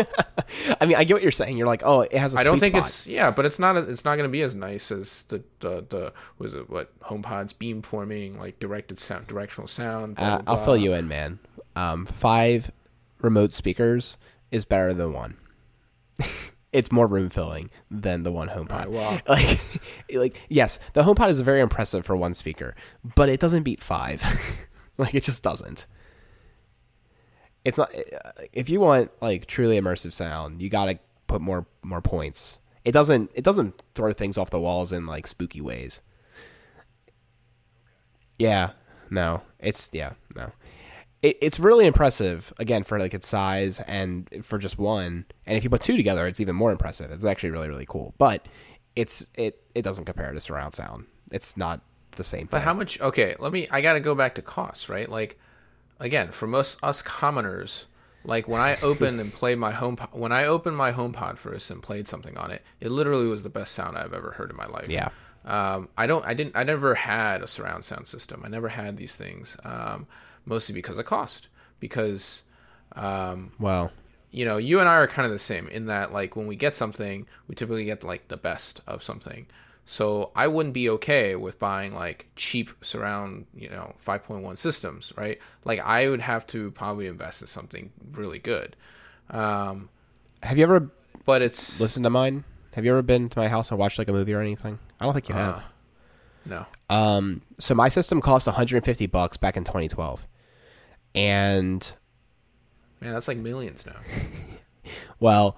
I mean, I get what you're saying. You're like, oh, it has a I don't think spot. it's yeah, but it's not. It's not going to be as nice as the the the was it what HomePod's beamforming like directed sound, directional sound. blah, Uh, blah, I'll blah. fill you in, man. Um, five remote speakers is better than one. it's more room filling than the one HomePod. Alright, well. like, like yes, the HomePod is very impressive for one speaker, but it doesn't beat five. like it just doesn't. It's not. uh, If you want like truly immersive sound, you got to put more more points. It doesn't. It doesn't throw things off the walls in like spooky ways. Yeah. No. It's yeah. No. It, it's really impressive again for like its size and for just one. And if you put two together, it's even more impressive. It's actually really really cool. But it's it it doesn't compare to surround sound. It's not the same thing. But how much? Okay, let me. I got to go back to costs, right? Like, again, for most us commoners, like when I opened and played my home, when I opened my HomePod first and played something on it, it literally was the best sound I've ever heard in my life. Yeah. Um, I don't. I didn't. I never had a surround sound system. I never had these things. Um, mostly because of cost. Because um, well, you know, you and I are kind of the same in that like when we get something, we typically get like the best of something. So I wouldn't be okay with buying like cheap surround, you know, 5.1 systems, right? Like I would have to probably invest in something really good. Um, have you ever but it's listen to mine? Have you ever been to my house and watched like a movie or anything? I don't think you have. Uh, no. Um, so my system cost 150 bucks back in 2012, and Man, that's like millions now. Well,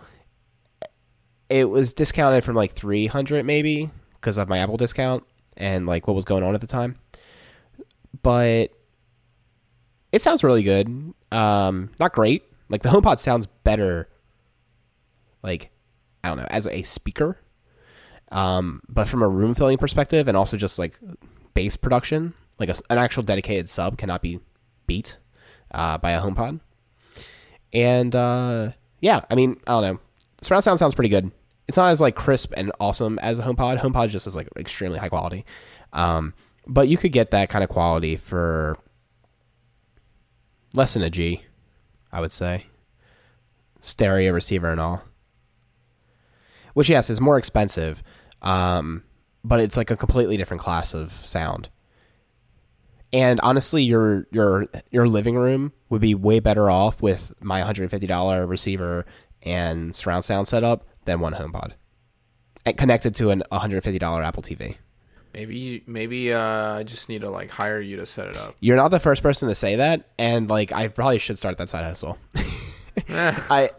it was discounted from like 300 maybe because of my Apple discount and like what was going on at the time. But it sounds really good. Um, not great. Like the HomePod sounds better. Like I don't know as a speaker. Um, but from a room filling perspective and also just like bass production, like a, an actual dedicated sub cannot be beat uh, by a HomePod. And uh, yeah, I mean, I don't know. Surround sound sounds pretty good. It's not as like crisp and awesome as a HomePod. HomePod just is like extremely high quality. Um, but you could get that kind of quality for less than a G, I would say. Stereo receiver and all. Which yes is more expensive, um, but it's like a completely different class of sound. And honestly, your your your living room would be way better off with my $150 receiver and surround sound setup than one HomePod, and connected to an $150 Apple TV. Maybe maybe uh, I just need to like hire you to set it up. You're not the first person to say that, and like I probably should start that side hustle. I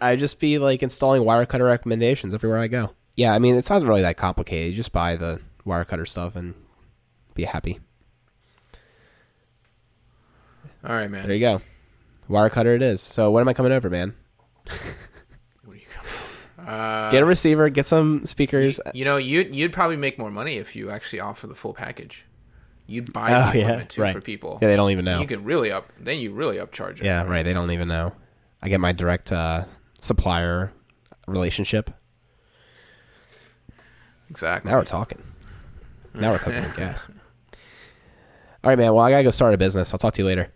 I- just be like installing Wirecutter recommendations everywhere I go. Yeah, I mean it's not really that complicated. You just buy the Wirecutter stuff and be happy. All right, man. There you go. Wirecutter it is. So when am I coming over, man? What do you come- Uh, Get a receiver, get some speakers. you know, you'd you'd probably make more money if you actually offer the full package. You'd buy Oh, the yeah, equipment too right. for people. Yeah, they don't even know. You could really up. Then you really upcharge it. Yeah, right. They don't even know. I get my direct uh, supplier relationship. Exactly. Now we're talking. Now we're cooking with gas. All right, man. Well, I gotta go start a business. I'll talk to you later.